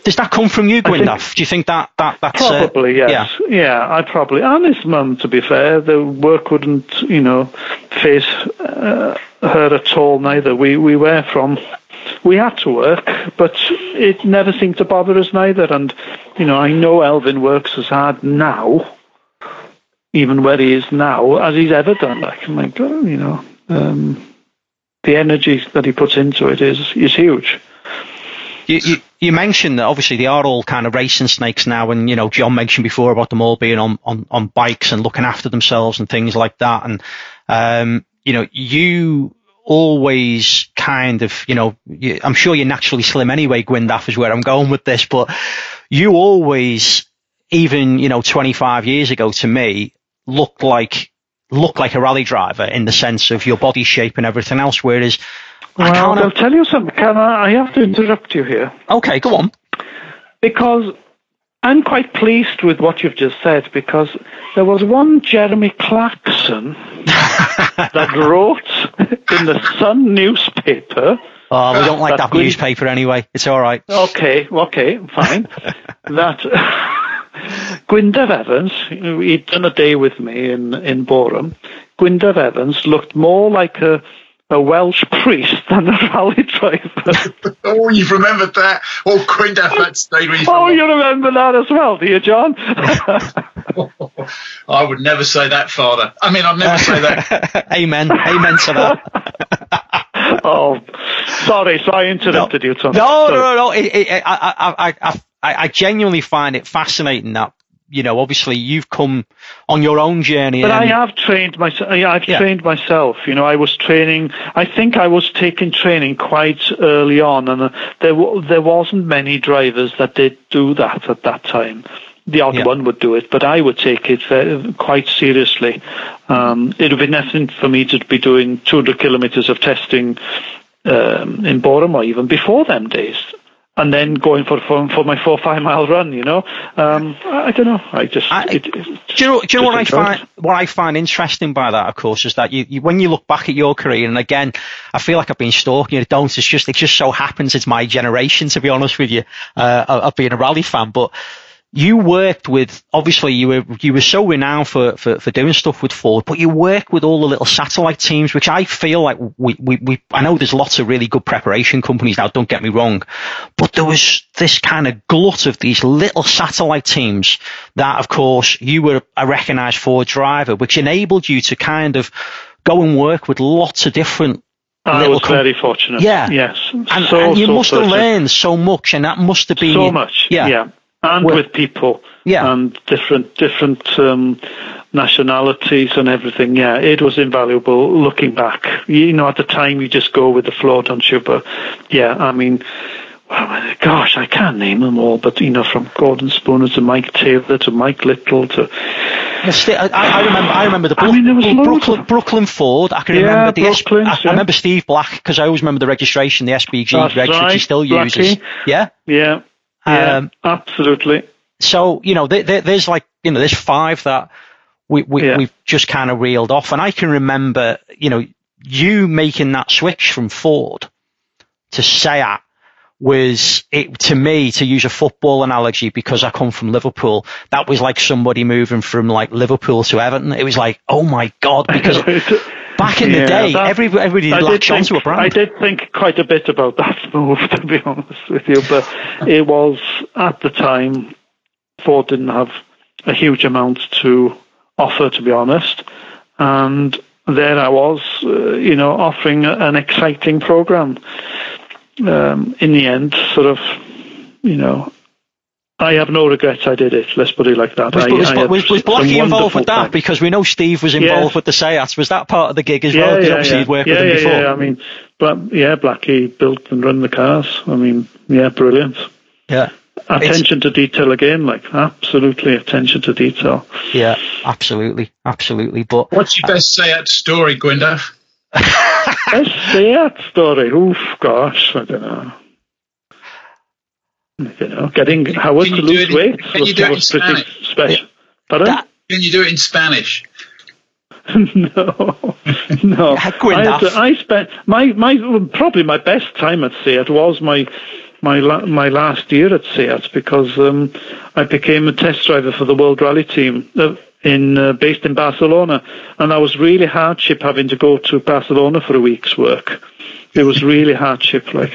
does that come from you, Gwyndaf? Do you think that, that that's uh, probably yes? Yeah. yeah, I probably and his mum. To be fair, the work wouldn't you know face uh, her at all. Neither we we were from we had to work, but it never seemed to bother us neither. And, you know, I know Elfyn works as hard now, even where he is now, as he's ever done. Like, my God, you know, um, the energy that he puts into it is, is huge. You, you, you, mentioned that obviously they are all kind of racing snakes now, and you know John mentioned before about them all being on, on, on bikes and looking after themselves and things like that. And um, you know, you always kind of, you know, you, I'm sure you're naturally slim anyway, Gwyndaf is where I'm going with this, but you always, even, you know, 25 years ago to me, looked like, looked like a rally driver in the sense of your body shape and everything else, whereas well, I'll tell you something. Can I, I have to interrupt you here? Okay, go on. Because I'm quite pleased with what you've just said because there was one Jeremy Clarkson that wrote in the Sun newspaper. Oh, we don't like that, that newspaper anyway. It's all right. Okay, okay, fine. that Gwyndaf Evans, he'd done a day with me in in Boreham. Gwyndaf Evans looked more like a a Welsh priest than a rally driver. oh, you've remembered that? Oh, Gwyndaf, that stayed with you. Oh, you remember that as well, do you, John? I would never say that, Father. I mean, I'd never say that. Amen. Amen to that. oh, sorry, so I interrupted no, you, Tom. No, sorry. no, no, no. It, it, I, I, I, I, I genuinely find it fascinating that you know, obviously you've come on your own journey. But I have trained myself. I've yeah. trained myself. You know, I was training. I think I was taking training quite early on, and uh, there there wasn't many drivers that did do that at that time. The odd yeah. one would do it, but I would take it very, quite seriously. Um, it would be nothing for me to be doing 200 kilometres of testing um, in Boreham or even before them days and then going for for, for my four five mile run. You know, um, I, I, don't know. I just I, it, do you know, do you know what I find what I find interesting by that, of course, is that you, you, when you look back at your career, and again, I feel like I've been stalking you. Don't it's just it just so happens it's my generation to be honest with you uh, of being a rally fan, but you worked with obviously you were you were so renowned for, for, for doing stuff with Ford, but you work with all the little satellite teams, which I feel like we, we, we I know there's lots of really good preparation companies now, don't get me wrong, but there was this kind of glut of these little satellite teams that of course you were a recognised Ford driver, which enabled you to kind of go and work with lots of different I was com- very fortunate. Yeah. Yes. And, so, and you so must have learned so much, and that must have been so much. Yeah. Yeah. And well, with people. Yeah. And different different um, nationalities and everything. Yeah, it was invaluable. Looking back, you know, at the time you just go with the flow, don't you? But yeah, I mean. Gosh, I can't name them all, but you know, from Gordon Spooner to Mike Taylor to Mike Little to I, I, remember. I remember the Bro- I mean, Brooklyn, Brooklyn, Ford. I can yeah, remember the. I, yeah. I, remember Steve Black because I always remember the registration, the SBG That's reg, right. he still uses. Yeah. Yeah. Yeah. Um, absolutely. So you know, there, there, there's like you know, there's five that we, we yeah. we've just kind of reeled off, and I can remember you know you making that switch from Ford to Seat was it to me to use a football analogy because I come from Liverpool. That was like somebody moving from like Liverpool to Everton. It was like, oh my god, because back in yeah, the day, that, everybody, everybody latched onto a brand. I did think quite a bit about that move, to be honest with you, but it was at the time Ford didn't have a huge amount to offer, to be honest, and there I was, uh, you know, offering an exciting program. Um, in the end, sort of, you know, I have no regrets I did it. Let's put it like that. Was, I, was, I was, was Blackie involved with that? Time. Because we know Steve was involved yes. with the Seats. Was that part of the gig as yeah, well? Because yeah, obviously yeah. he'd worked yeah, with him before. Yeah, I mean, but yeah, Blackie built and run the cars. I mean, yeah, brilliant. Yeah. Attention it's, to detail again, like absolutely attention to detail. Yeah, absolutely, absolutely. But what's your best Seat story, Gwyndaf? Best Seat story. Oof, gosh, I don't know. I don't know. Getting Howard to lose in, weight was, was pretty special. Pardon? That, can you do it in Spanish? no, no. I, to, I, spent my my probably my best time at Seat was my my my last year at Seat because um, I became a test driver for the World Rally Team. Uh, in uh, based in Barcelona, and that was really hardship having to go to Barcelona for a week's work. It was really hardship, like.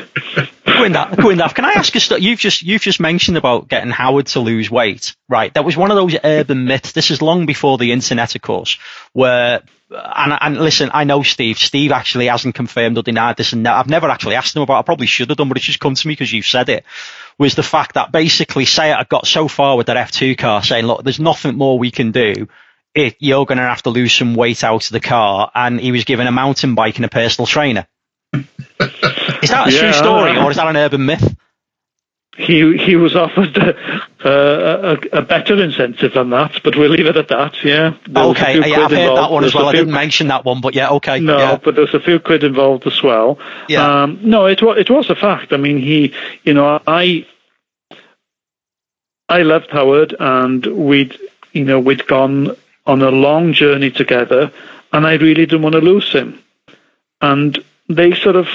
Gwyndaf, can I ask you? You've just you've just mentioned about getting Howard to lose weight, right? That was one of those urban myths. This is long before the internet, of course, where and, and listen, I know Steve. Steve actually hasn't confirmed or denied this, and I've never actually asked him about. it. I probably should have done, but it's just come to me because you've said it. Was the fact that basically say I got so far with that F2 car, saying, "Look, there's nothing more we can do. It, you're going to have to lose some weight out of the car," and he was given a mountain bike and a personal trainer. Is that a yeah, true story, or is that an urban myth? he he was offered a, a, a, better incentive than that, but we'll leave it at that. Yeah. okay. Yeah, I've heard involved. that one as well. I didn't mention that one, but yeah. Okay. No, yeah. but there's a few quid involved as well. Yeah. Um, no, it was it was a fact. I mean, he, you know, I I loved Howard, and we'd you know we'd gone on a long journey together, and I really didn't want to lose him, and they sort of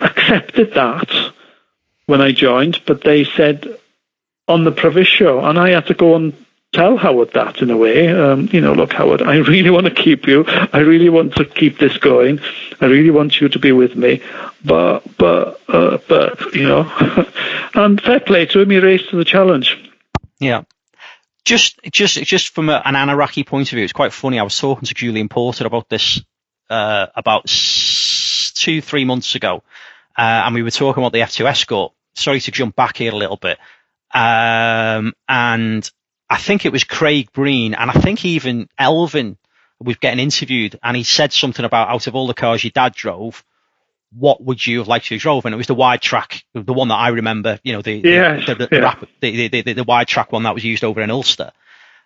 accepted that when I joined, but they said on the Previs show, and I had to go and tell Howard that in a way. Um, you know, look, Howard, I really want to keep you. I really want to keep this going. I really want you to be with me. But, but, uh, but, you know, and fair play to him, he raised to the challenge. Yeah. Just, just, just from a, an Anoraki point of view, it's quite funny. I was talking to Julian Porter about this uh, about two, three months ago, uh, and we were talking about the F2 Escort. Sorry to jump back here a little bit. Um, and I think it was Craig Breen, and I think even Elfyn was getting interviewed, and he said something about out of all the cars your dad drove, what would you have liked to have drove? And it was the wide track, the one that I remember, you know, the yes, the, the, yeah. the, the, the, wide track one that was used over in Ulster.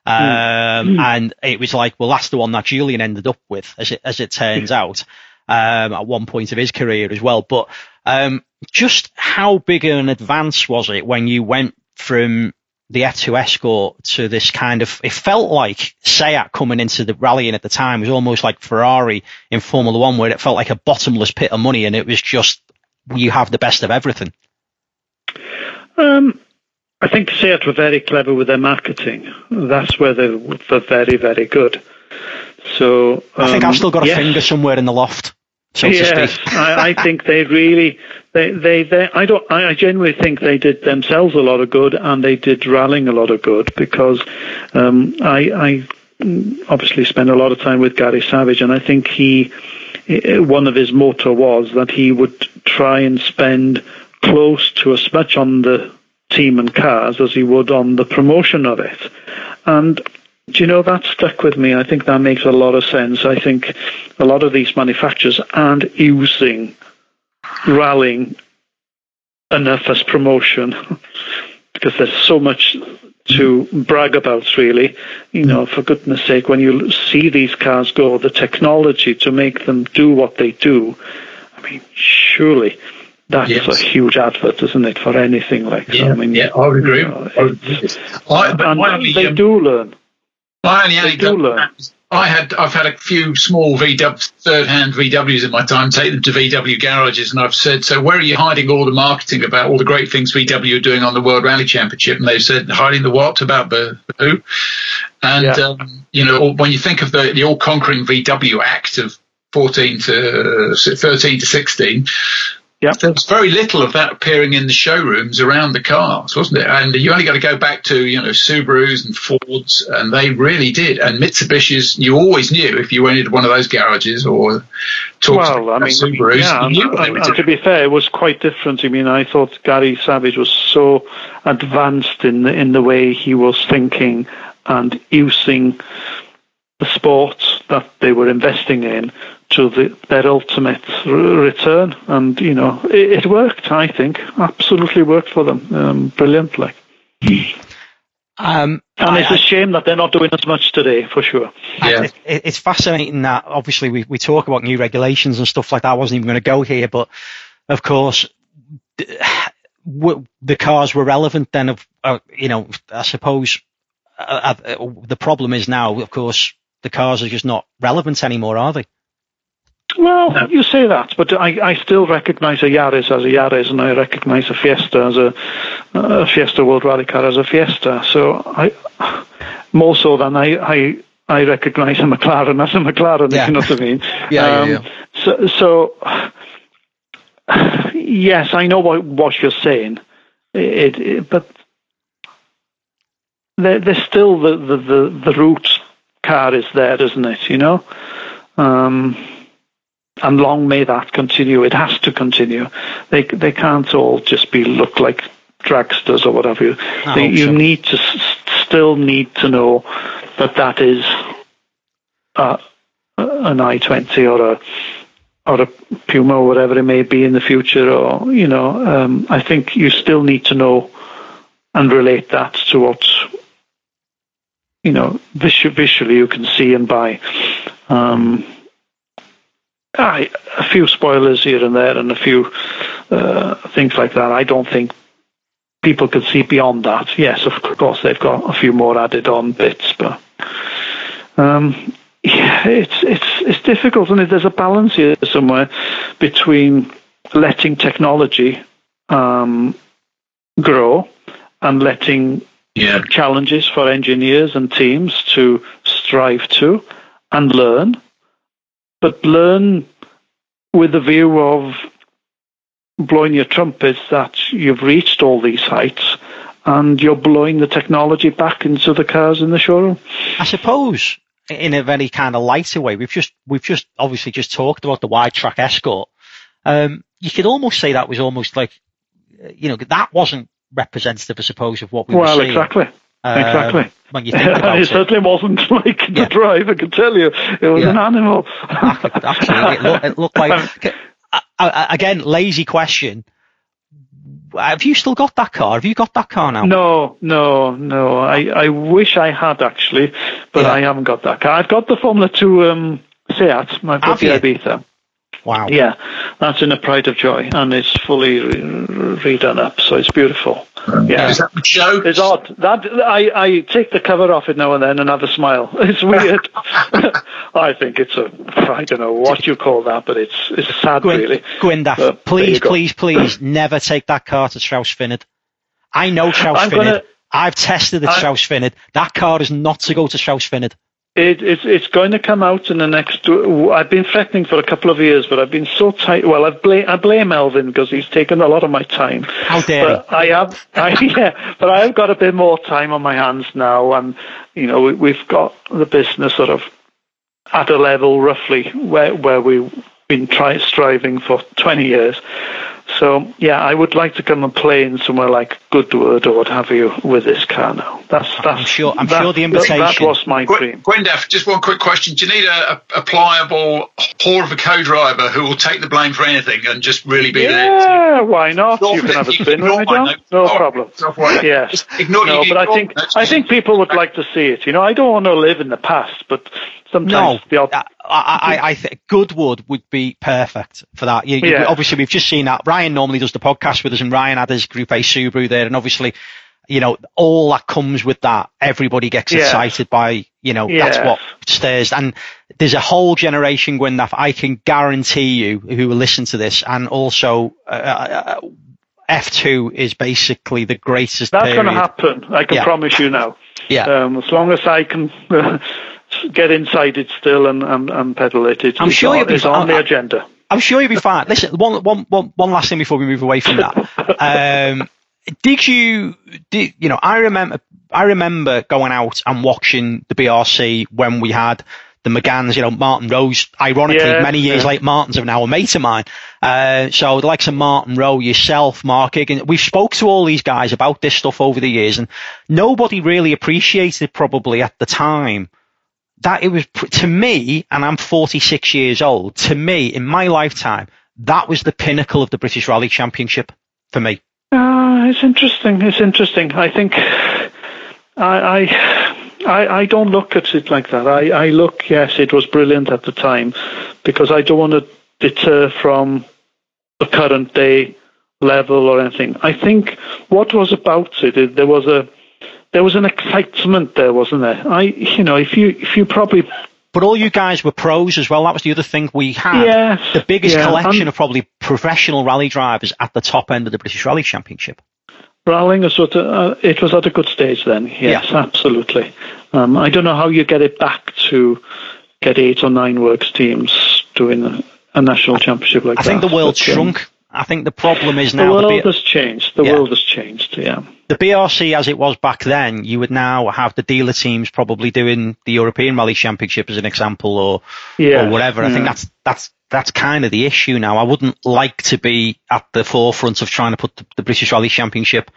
Um, mm. and it was like, well, that's the one that Julian ended up with, as it as it turns out, um, at one point of his career as well. But um, just how big an advance was it when you went from the F2 Escort to this kind of, it felt like Seat coming into the rallying at the time was almost like Ferrari in Formula One, where it felt like a bottomless pit of money and it was just, you have the best of everything. Um, I think Seat were very clever with their marketing. That's where they were very, very good. So um, I think I've um, still got a yes. finger somewhere in the loft so yes, I, I, think they really, they, they, they, I don't, I genuinely think they did themselves a lot of good, and they did rallying a lot of good because um, I, I obviously spent a lot of time with Gary Savage, and I think he one of his motto was that he would try and spend close to as much on the team and cars as he would on the promotion of it. And do you know that stuck with me? I think that makes a lot of sense. I think a lot of these manufacturers aren't using rallying enough as promotion because there's so much to brag about, really. You know, for goodness sake, when you see these cars go, the technology to make them do what they do, I mean, surely that's yes. a huge advert, isn't it, for anything like yeah, I mean, yeah, I would agree. You know, I, but and only, they um, do learn. My only they do learn. I had I've had a few small VW third-hand VWs in my time. Take them to VW garages, and I've said, "So where are you hiding all the marketing about all the great things VW are doing on the World Rally Championship?" And they've said, "Hiding the what about the, who?" And yeah. um, you know, when you think of the the all-conquering VW Act of 14 to 13 to 16, Yep. There was very little of that appearing in the showrooms around the cars, wasn't it? And you only got to go back to, you know, Subarus and Fords, and they really did. And Mitsubishi's, you always knew if you went into one of those garages or talked well, I mean, Subarus, yeah, and, and, and to be fair, it was quite different. I mean, I thought Gary Savage was so advanced in the, in the way he was thinking and using the sports that they were investing in to the, their ultimate r- return. And, you know, it, it, worked, I think. Absolutely worked for them. Um, brilliantly. Um, and I, it's a shame that they're not doing as much today, for sure. Yeah. It, it, it's fascinating that, obviously, we, we talk about new regulations and stuff like that. I wasn't even going to go here, but of course, the cars were relevant then. Of uh, you know, I suppose uh, uh, the problem is now, of course, the cars are just not relevant anymore, are they? Well, no. you say that, but I, I still recognise a Yaris as a Yaris, and I recognise a Fiesta as a, a Fiesta World Rally car as a Fiesta. So I, more so than I, I, I recognise a McLaren as a McLaren. Yeah. If you know what I mean? yeah, um, yeah, yeah. So, so yes, I know what what you're saying. It, it, but there, there's still the, the, the, the root car is there, isn't it? You know. Um, and long may that continue. It has to continue. They they can't all just be look like dragsters or whatever. They, you so. need to still need to know that that is uh, an i20 or a or a Puma or whatever it may be in the future. Or you know, um, I think you still need to know and relate that to what you know visually you can see and buy. Um, Aye, a few spoilers here and there, and a few uh, things like that. I don't think people could see beyond that. Yes, of course they've got a few more added on bits, but um, yeah, it's it's it's difficult, and there's a balance here somewhere between letting technology um, grow and letting yeah. challenges for engineers and teams to strive to and learn but learn with the view of blowing your trumpets that you've reached all these heights and you're blowing the technology back into the cars in the showroom. I suppose in a very kind of lighter way, we've just we've just obviously just talked about the wide track escort. Um, you could almost say that was almost like, you know, that wasn't representative, I suppose, of what we well, were seeing. Well, exactly. Um, exactly. When you think about it, certainly wasn't like yeah. the drive. I can tell you, it was yeah. an animal. Actually, it, looked, it looked like again lazy question. Have you still got that car? Have you got that car now? No, no, no. I, I wish I had actually, but yeah. I haven't got that car. I've got the Formula Two um, Seat. I've got the Ibiza. Wow. Yeah, that's in a pride of joy, and it's fully re- redone up, so it's beautiful. Yeah, is that the show? It's odd. That I, I take the cover off it now and then and have a smile. It's weird. I think it's a I don't know what you call that, but it's it's sad Gwyn, really. Gwyndaf, please, please, please, never take that car to Trawsfynydd. Finnard. I know Trawsfynydd. I've tested the Trawsfynydd. That car is not to go to Trawsfynydd. It, it's it's going to come out in the next. I've been threatening for a couple of years, but I've been so tight. Well, I blame I blame Elfyn because he's taken a lot of my time. How dare but I have, I, yeah, but I have got a bit more time on my hands now, and you know we, we've got the business sort of at a level roughly where where we've been try, striving for 20 years. So yeah, I would like to come and play in somewhere like Goodwood or what have you with this car now. That's that's. I'm sure. I'm that, sure the invitation. That was my dream. Gwyndaf, just one quick question: Do you need a, a, pliable whore of a co-driver who will take the blame for anything and just really be yeah, there? Yeah, why not? You can have a spin with me, John. No oh, problem. Yes. Ignore no, but I think I think people would like to see it. You know, I don't want to live in the past, but sometimes no, the uh, I, I, I think Goodwood would be perfect for that. You, yeah. Obviously, we've just seen that. Ryan normally does the podcast with us, and Ryan had his Group A Subaru there, and obviously, you know, all that comes with that. Everybody gets yeah. excited by, you know, yeah. that's what stirs. And there's a whole generation, Gwyneth, I can guarantee you, who will listen to this, and also. Uh, uh, F2 is basically the greatest. That's going to happen. I can promise you now. Yeah. Um, as long as I can get inside it still and, and, and pedal it. It's, I'm sure it's on the agenda. I'm sure you'll be fine. Listen, one, one, one, one last thing before we move away from that. um, did you, did, you know, I remember, I remember going out and watching the BRC when we had the McGanns, you know, Martin Rose, ironically, yeah, many years yeah. late, Martin's are now a mate of mine. Uh, so the likes of Martin Rowe, yourself, Mark Higgins, we've spoke to all these guys about this stuff over the years and nobody really appreciated it probably at the time that it was to me, and I'm 46 years old. To me, in my lifetime, that was the pinnacle of the British Rally Championship for me. Uh, it's interesting. It's interesting. I think I, I, I, I don't look at it like that. I, I look, yes, it was brilliant at the time, because I don't want to deter from the current day level or anything. I think what was about it, there was a there was an excitement there, wasn't there? I, you know, if you if you probably but all you guys were pros as well. That was the other thing we had. Yes, the biggest yeah, collection of probably professional rally drivers at the top end of the British Rally Championship. Rallying was sort of, uh, it was at a good stage then. Yes, yeah. absolutely. Um, I don't know how you get it back to get eight or nine works teams doing a, a national championship like I that. I think the world but, um, shrunk. I think the problem is now the world the B- has changed. The yeah. world has changed. Yeah. The BRC, as it was back then, you would now have the dealer teams probably doing the European Rally Championship as an example, or yeah. or whatever. I think that's that's that's kind of the issue now. I wouldn't like to be at the forefront of trying to put the, the British Rally Championship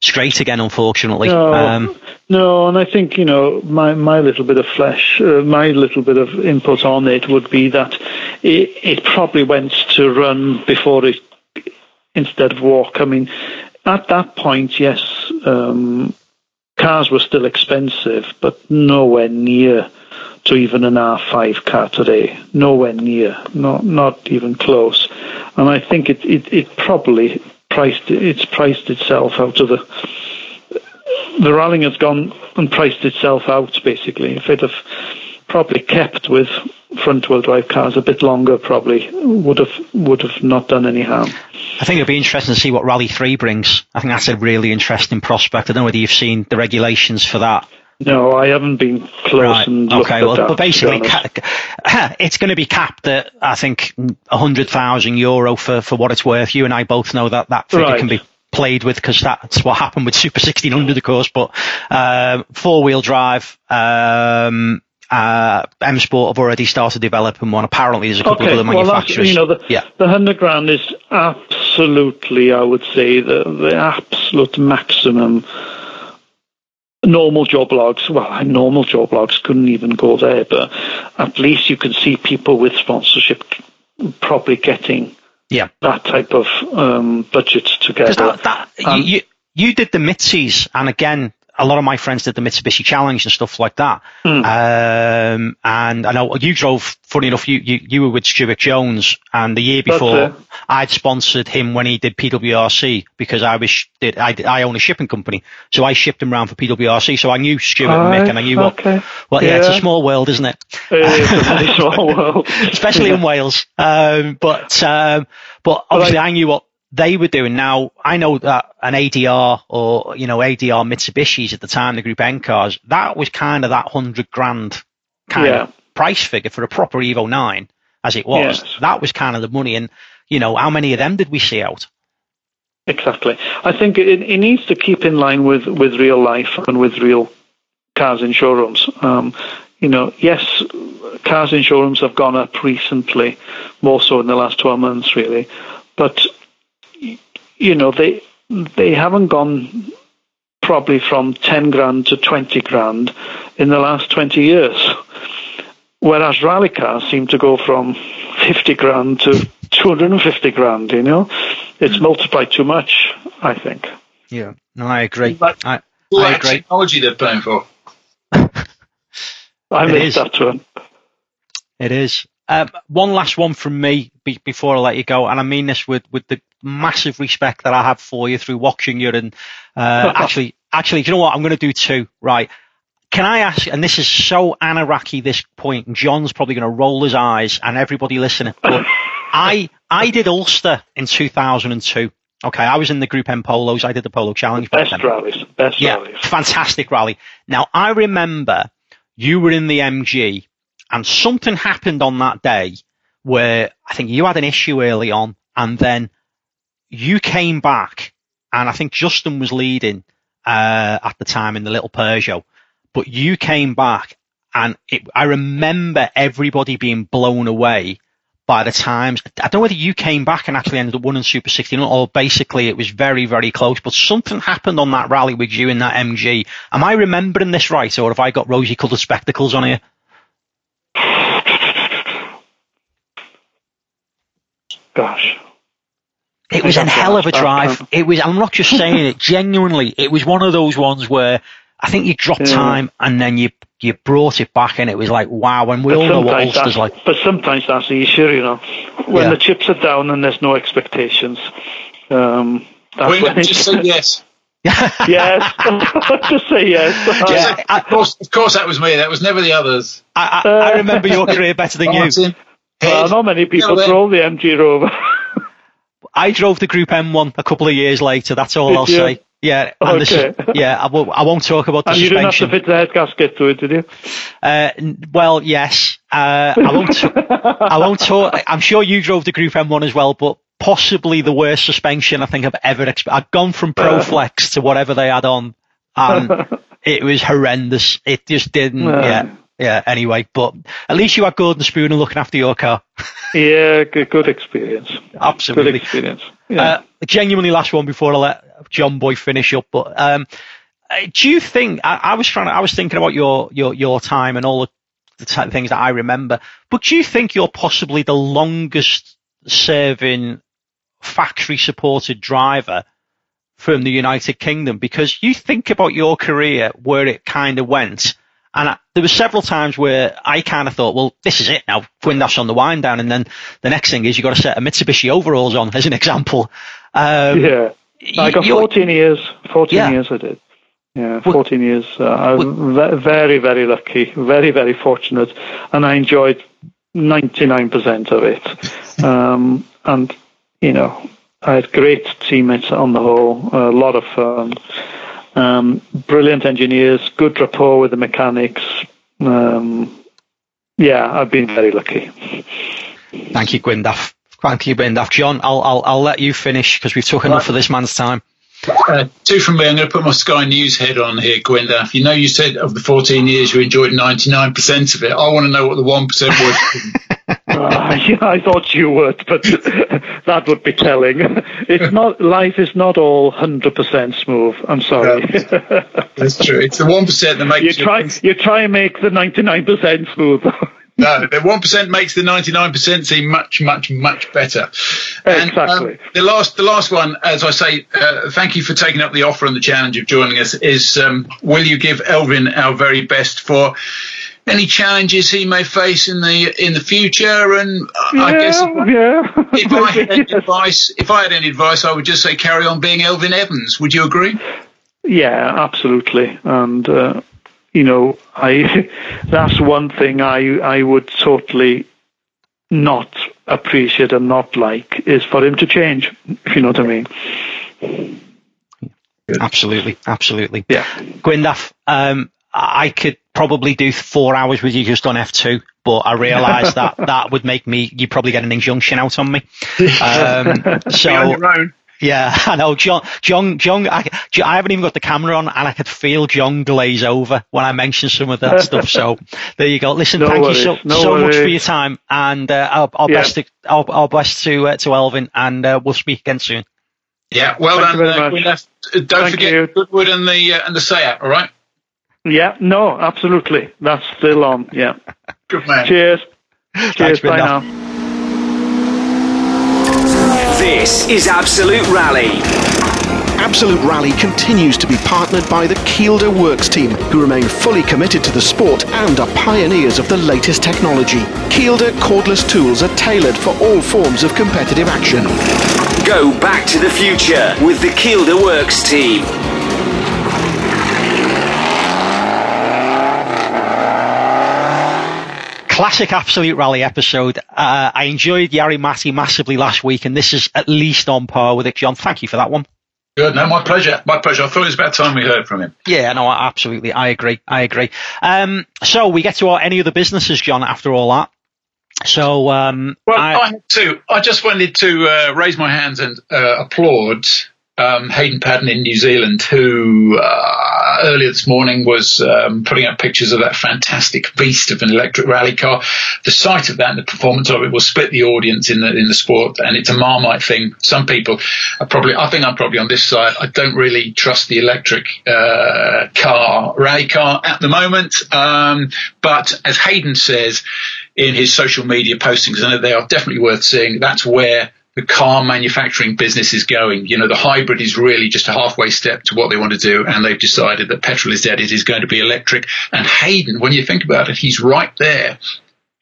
straight again, unfortunately. No, um, no, and I think you know my my little bit of flesh, uh, my little bit of input on it would be that it, it probably went to run before it instead of walk. I mean, at that point, yes, um, cars were still expensive, but nowhere near to even an R5 car today. Nowhere near, not not even close. And I think it, it, it probably priced it's priced itself out of the the rallying has gone and priced itself out basically. If it have probably kept with front wheel drive cars a bit longer probably would have would have not done any harm. I think it'll be interesting to see what Rally 3 brings. I think that's a really interesting prospect. I don't know whether you've seen the regulations for that. No, I haven't been close right. and okay. well, that, but basically, ca- it's going to be capped at I think hundred thousand euro for for what it's worth. You and I both know that that figure right. can be played with because that's what happened with Super 1600, of course. But uh, four wheel drive. Um, uh, M Sport have already started developing one. Apparently, there's a couple okay. of other manufacturers. Well, you know, the, yeah. the hundred grand is absolutely, I would say, the the absolute maximum. Normal Joe Bloggs, well, normal Joe Bloggs couldn't even go there, but at least you can see people with sponsorship probably getting yeah. that type of um, budget together. That, that, um, you, you did the Mitsubishi, and again, a lot of my friends did the Mitsubishi Challenge and stuff like that. Mm. Um, and I know you drove. Funny enough, you, you you were with Stuart Jones, and the year before I'd sponsored him when he did PWRC because I was did I, I own a shipping company, so I shipped him around for PWRC. So I knew Stuart and Mick, and I knew okay. what. Well, yeah. yeah. it's a small world, isn't it? It is a small world, especially in Wales. Um, but um, but obviously, I knew what they were doing. Now, I know that an ADR or, you know, ADR Mitsubishi's at the time, the Group N cars, that was kind of that hundred grand kind yeah. of price figure for a proper Evo 9 as it was. Yes. That was kind of the money. And, you know, how many of them did we see out? Exactly. I think it, it needs to keep in line with, with real life and with real cars in showrooms. Um, you know, yes, cars in showrooms have gone up recently, more so in the last 12 months, really. But you know, they they haven't gone probably from 10 grand to 20 grand in the last 20 years. Whereas rally cars seem to go from 50 grand to 250 grand, you know? It's hmm. multiplied too much, I think. Yeah, no, I agree. But I, all I that agree. technology they're paying for. I It missed is. that one. It is. Um, one last one from me be, before I let you go, and I mean this with, with the massive respect that I have for you through watching you. And uh, actually, actually, do you know what? I'm going to do two. Right? Can I ask? And this is so Anaraki. This point, and John's probably going to roll his eyes, and everybody listening. But I I did Ulster in 2002. Okay, I was in the Group N polos. I did the Polo Challenge. back Best then. rallies. Best Yeah, rallies. fantastic rally. Now I remember you were in the MG, and something happened on that day where I think you had an issue early on, and then you came back, and I think Justin was leading uh, at the time in the little Peugeot, but you came back, and it, I remember everybody being blown away by the times. I don't know whether you came back and actually ended up winning Super 16 or basically it was very, very close, but something happened on that rally with you in that MG. Am I remembering this right or have I got rosy coloured spectacles on here? Gosh. It was a hell of a drive. count. It was, I'm not just saying it, genuinely, it was one of those ones where I think you dropped Yeah. time and then you, you brought it back and it was like, wow, and we all know what sometimes Ulster's like. But sometimes that's the issue, you know. When Yeah. the chips are down and there's no expectations. Um, that's Wait, when just say yes. yes. just say yes. Yeah, I, Of course, of course, that was me. That was never the others. I, I, I remember your career better than you. Martin, Well, not many people Gilbert. drove the MG Rover. I drove the Group M1 a couple of years later. That's all Did I'll you? say. Yeah, and this is, Okay. yeah, I won't, I won't talk about the and you didn't have to fit the head gasket to it, did you? Uh, well, yes, uh, I won't. I won't talk. I'm sure you drove the Group M1 as well, but possibly the worst suspension I think I've ever. Exp- I've gone from ProFlex to whatever they had on, and it was horrendous. It just didn't. Yeah. Yeah, yeah. Anyway, but at least you had Gordon Spooner looking after your car. Yeah, good, good experience. Good experience. Yeah. Uh, genuinely last one before I let John Boy finish up. But um, uh, do you think I, I was trying? To, I was thinking about your your your time and all the, the things that I remember. But do you think you're possibly the longest serving factory supported driver from the United Kingdom? Because you think about your career where it kind of went. And I, there were several times where I kind of thought, well, this is it now. Gwyndaf's on the wind down, and then the next thing is you've got to set a Mitsubishi overalls on, as an example. Um, yeah. I got you're- 14 years. 14 Yeah. years I did. Yeah, Well- 14 years. Uh, I was ve- very, very lucky, very, very fortunate, and I enjoyed 99% of it. Um, and, you know, I had great teammates on the whole, a lot of fun, um, brilliant engineers, good rapport with the mechanics. Um, yeah, I've been very lucky. Thank you, Gwyndaf. Thank you, Gwyndaf. John, I'll I'll, I'll let you finish because we've took enough of this man's time. Uh, two from me. I'm going to put my Sky News head on here, Gwyndaf. You know, you said of the 14 years you enjoyed 99% of it. I want to know what the 1% was. Uh, yeah, I thought you would, but that would be telling. It's not life is not all hundred percent smooth. I'm sorry. That's true. It's the 1% that makes you try you try and make the ninety nine percent smooth. No, the 1% makes the 99% seem much, much, much better. And, Exactly. um, the last, the last one, as I say, uh, thank you for taking up the offer and the challenge of joining us. Is um, will you give Elfyn our very best for any challenges he may face in the in the future? And uh, I guess if, yeah. if I had any advice, if I had any advice, I would just say carry on being Elfyn Evans. Would you agree? Yeah, absolutely. And uh, you know, I that's one thing I I would totally not appreciate and not like is for him to change. If you know what I mean. Absolutely, absolutely. Yeah. Gwyndaf, um, I could probably do four hours with you just on F2, but I realised that that would make me, you probably get an injunction out on me. Um, Be on so, your own. Yeah, I know. John, John, John. I, I haven't even got the camera on, and I could feel John glaze over when I mentioned some of that stuff. So there you go. Listen, no thank worries, you so, no so much for your time, and uh, our, our yeah. best to our, our best to uh, to Elfyn, and uh, we'll speak again soon. Yeah, well Thank done. Uh, don't Thank forget you. Goodwood and the uh, and the SEAT. All right. Yeah, no, absolutely. That's still on. Yeah. Good man. Cheers. Cheers. Bye now. This is Absolute Rally. Absolute Rally continues to be partnered by the Kielder Works team, who remain fully committed to the sport and are pioneers of the latest technology. Kielder cordless tools are tailored for all forms of competitive action. Go back to the future with the Kielder Works team. Classic Absolute Rally episode. Uh, I enjoyed Jari-Matti massively last week, and this is at least on par with it, John. Thank you for that one. Good. No, my pleasure. My pleasure. I thought it was about time we heard from him. Yeah, no, absolutely. I agree. I agree. Um, so we get to our any other businesses, John, after all that. So, um, well, I, I too. I just wanted to uh, raise my hands and uh, applaud um, Hayden Paddon in New Zealand, who uh, earlier this morning was um, putting up pictures of that fantastic beast of an electric rally car. The sight of that and the performance of it will split the audience in the in the sport, and it's a marmite thing. Some people are probably, I think I'm probably on this side. I don't really trust the electric uh, car rally car at the moment, um, but as Hayden says in his social media postings, and they are definitely worth seeing. That's where the car manufacturing business is going. You know, the hybrid is really just a halfway step to what they want to do, and they've decided that petrol is dead. It is going to be electric. And Hayden, when you think about it, he's right there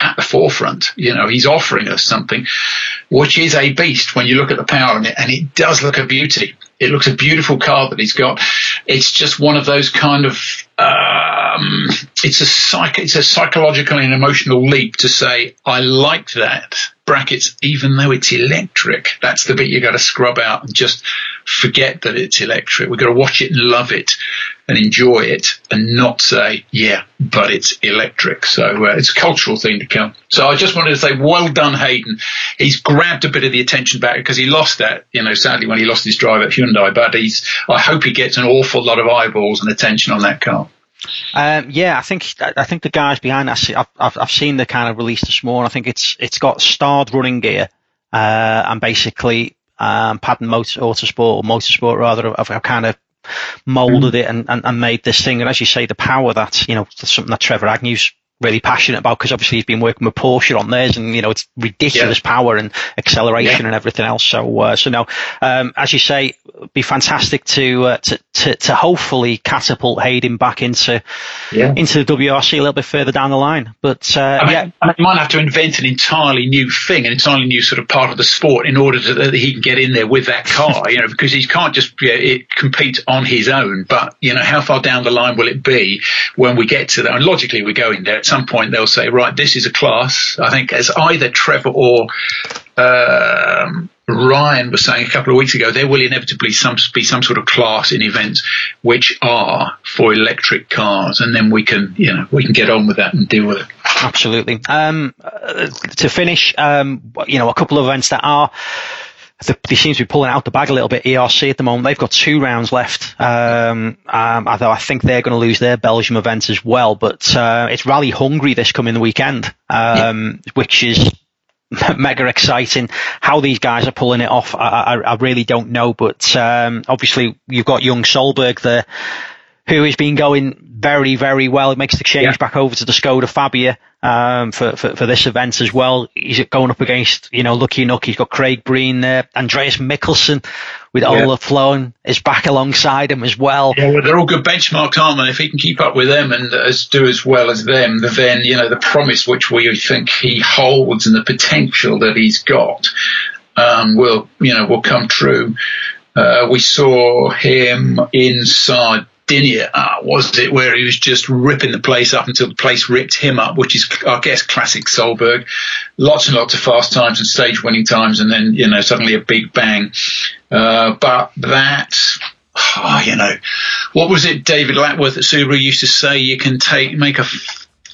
at the forefront. You know, he's offering us something which is a beast when you look at the power in it, and it does look a beauty. It looks a beautiful car that he's got. It's just one of those kind of um, it's a psych it's a psychological and emotional leap to say I like that brackets even though it's electric. That's the bit you've got to scrub out and just forget that it's electric. We've got to watch it and love it and enjoy it and not say, yeah, but it's electric. So uh, it's a cultural thing to come. So I just wanted to say, well done, Hayden. He's grabbed a bit of the attention back because he lost that, you know, sadly when he lost his drive at Hyundai, but he's, I hope he gets an awful lot of eyeballs and attention on that car. Um, yeah, I think I think the guys behind that. I've, I've seen the kind of release this morning. I think it's it's got STARD running gear uh, and basically um, Paddon Motor, Autosport or Motorsport rather have, have kind of molded mm. it and, and, and, made this thing. And as you say, the power that, you know, something that Trevor Agnew's really passionate about because obviously he's been working with Porsche on theirs and, you know, it's ridiculous yeah. power and acceleration yeah. and everything else. So, uh, so no, um, as you say, be fantastic to, uh, to, to, to, hopefully catapult Hayden back into, yeah. into the WRC a little bit further down the line. But, uh, I mean, yeah. I might have to invent an entirely new thing, an entirely new sort of part of the sport in order to, that he can get in there with that car, you know, because he can't just it, compete on his own. But, you know, how far down the line will it be when we get to that? And logically, we're going there some point they'll say, right, this is a class. I think as either Trevor or um, Ryan was saying a couple of weeks ago, there will inevitably some, be some sort of class in events which are for electric cars, and then we can, you know, we can get on with that and deal with it. Absolutely. Um, uh, to finish, um, you know, a couple of events that are they seem to be pulling out the bag a little bit. ERC at the moment, they've got two rounds left. Um, um, although I think they're going to lose their Belgium event as well. But uh, it's Rally Hungary this coming weekend, um, yeah. which is mega exciting. How these guys are pulling it off, I, I, I really don't know. But um, obviously, you've got young Solberg there who has been going very, very well. He makes the change yeah. back over to the Skoda Fabia um, for, for, for this event as well. He's going up against, you know, Lukyanuk. He's got Craig Breen there. Andreas Mikkelsen with yeah. Ola Fløene is back alongside him as well. Yeah, well, they're all good benchmarks, aren't they? If he can keep up with them and as, do as well as them, then, you know, the promise which we think he holds and the potential that he's got um, will, you know, will come true. Uh, we saw him inside Sardinia, uh, was it, where he was just ripping the place up until the place ripped him up, which is, I guess, classic Solberg. Lots and lots of fast times and stage winning times, and then, you know, suddenly a big bang. Uh, but that, oh, you know, what was it David Lapworth at Subaru used to say? You can take, make a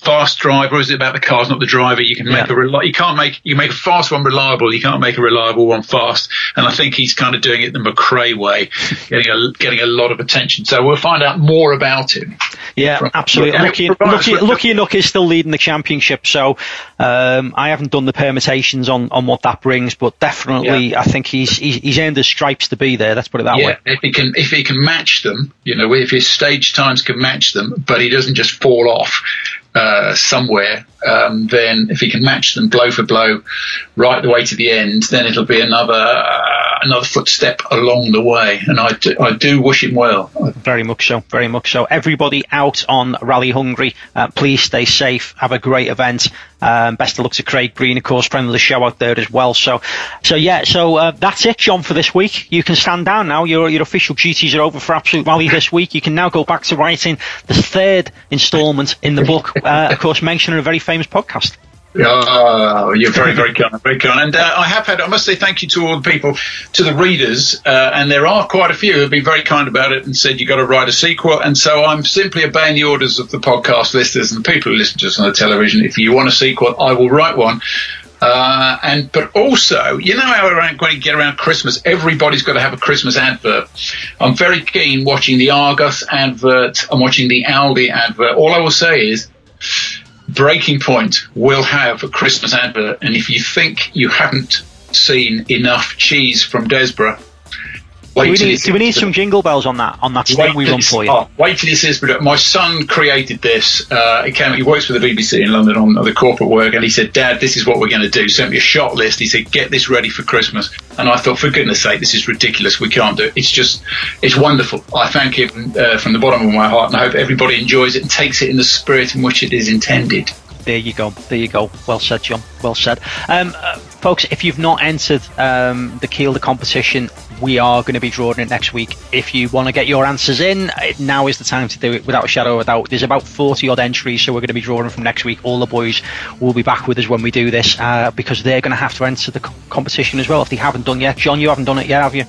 fast driver, or is it about the cars, not the driver? You can make Yeah. a reli- you can't make you make a fast one reliable. You can't make a reliable one fast. And I think he's kind of doing it the McRae way, getting a getting a lot of attention. So we'll find out more about him. Yeah, From- absolutely. Yeah, Lucky, Lucky, Lukyanuk is still leading the championship, so um, I haven't done the permutations on, on what that brings, but definitely I think he's, he's he's earned his stripes to be there. Let's put it that yeah, way. if he can if he can match them, you know, if his stage times can match them, but he doesn't just fall off uh, somewhere, um, then if he can match them blow for blow, right the way to the end, then it'll be another uh, another footstep along the way. And I do, I do wish him well. Very much so, very much so. Everybody out on Rally Hungary, uh, please stay safe. Have a great event. Um, best of luck to Craig Breen, of course, friend of the show out there as well. So, so yeah, so uh, that's it, John, for this week. You can stand down now. Your your official duties are over for Absolute Rally this week. You can now go back to writing the third instalment in the book. Uh, of course, mentioning a very famous podcast. Oh, you're very, very kind, very kind. And uh, I have had, I must say thank you to all the people, to the readers, uh, and there are quite a few who have been very kind about it and said you've got to write a sequel. And so I'm simply obeying the orders of the podcast listeners and the people who listen to us on the television. If you want a sequel, I will write one. Uh, and but also, you know how around when you get around Christmas, everybody's got to have a Christmas advert. I'm very keen watching the Argos advert. I'm watching the Aldi advert. All I will say is, Breaking Point will have a Christmas advert, and if you think you haven't seen enough cheese from Desborough, wait Do we need, do we need some jingle bells on that on that sting we run for you? oh, wait till you see this product. My son created this. Uh, he came. He works for the BBC in London on the corporate work, and he said, "Dad, this is what we're going to do." Sent me a shot list. He said, "Get this ready for Christmas." And I thought, for goodness' sake, this is ridiculous. We can't do it. It's just, it's wonderful. I thank him uh, from the bottom of my heart, and I hope everybody enjoys it and takes it in the spirit in which it is intended. There you go. There you go. Well said, John. Well said. Um, uh, folks, if you've not entered um, the Kielder competition, we are going to be drawing it next week. If you want to get your answers in, now is the time to do it without a shadow of a doubt. There's about 40 odd entries, so we're going to be drawing from next week. All the boys will be back with us when we do this uh, because they're going to have to enter the competition as well if they haven't done yet. John, you haven't done it yet, have you?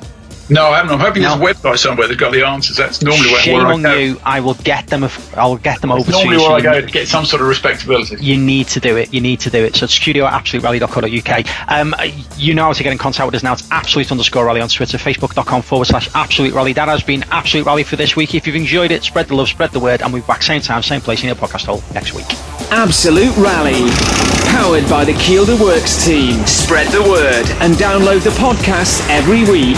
No, I haven't. I'm hoping No. there's a website somewhere that's got the answers. That's normally where, Shame where I on go. you. I will get them. If, I'll get them over to Normally you. so where I go to get some sort of respectability. you need to do it. You need to do it. So it's studio at absoluterally.co.uk. Um, you know how to get in contact with us now. It's absolute underscore rally on Twitter, facebook.com forward slash absolute rally. That has been absolute rally for this week. If you've enjoyed it, spread the love, spread the word, and we'll be back same time, same place in your podcast hole next week. Absolute Rally. Powered by the Kielder Works team. Spread the word and download the podcast every week.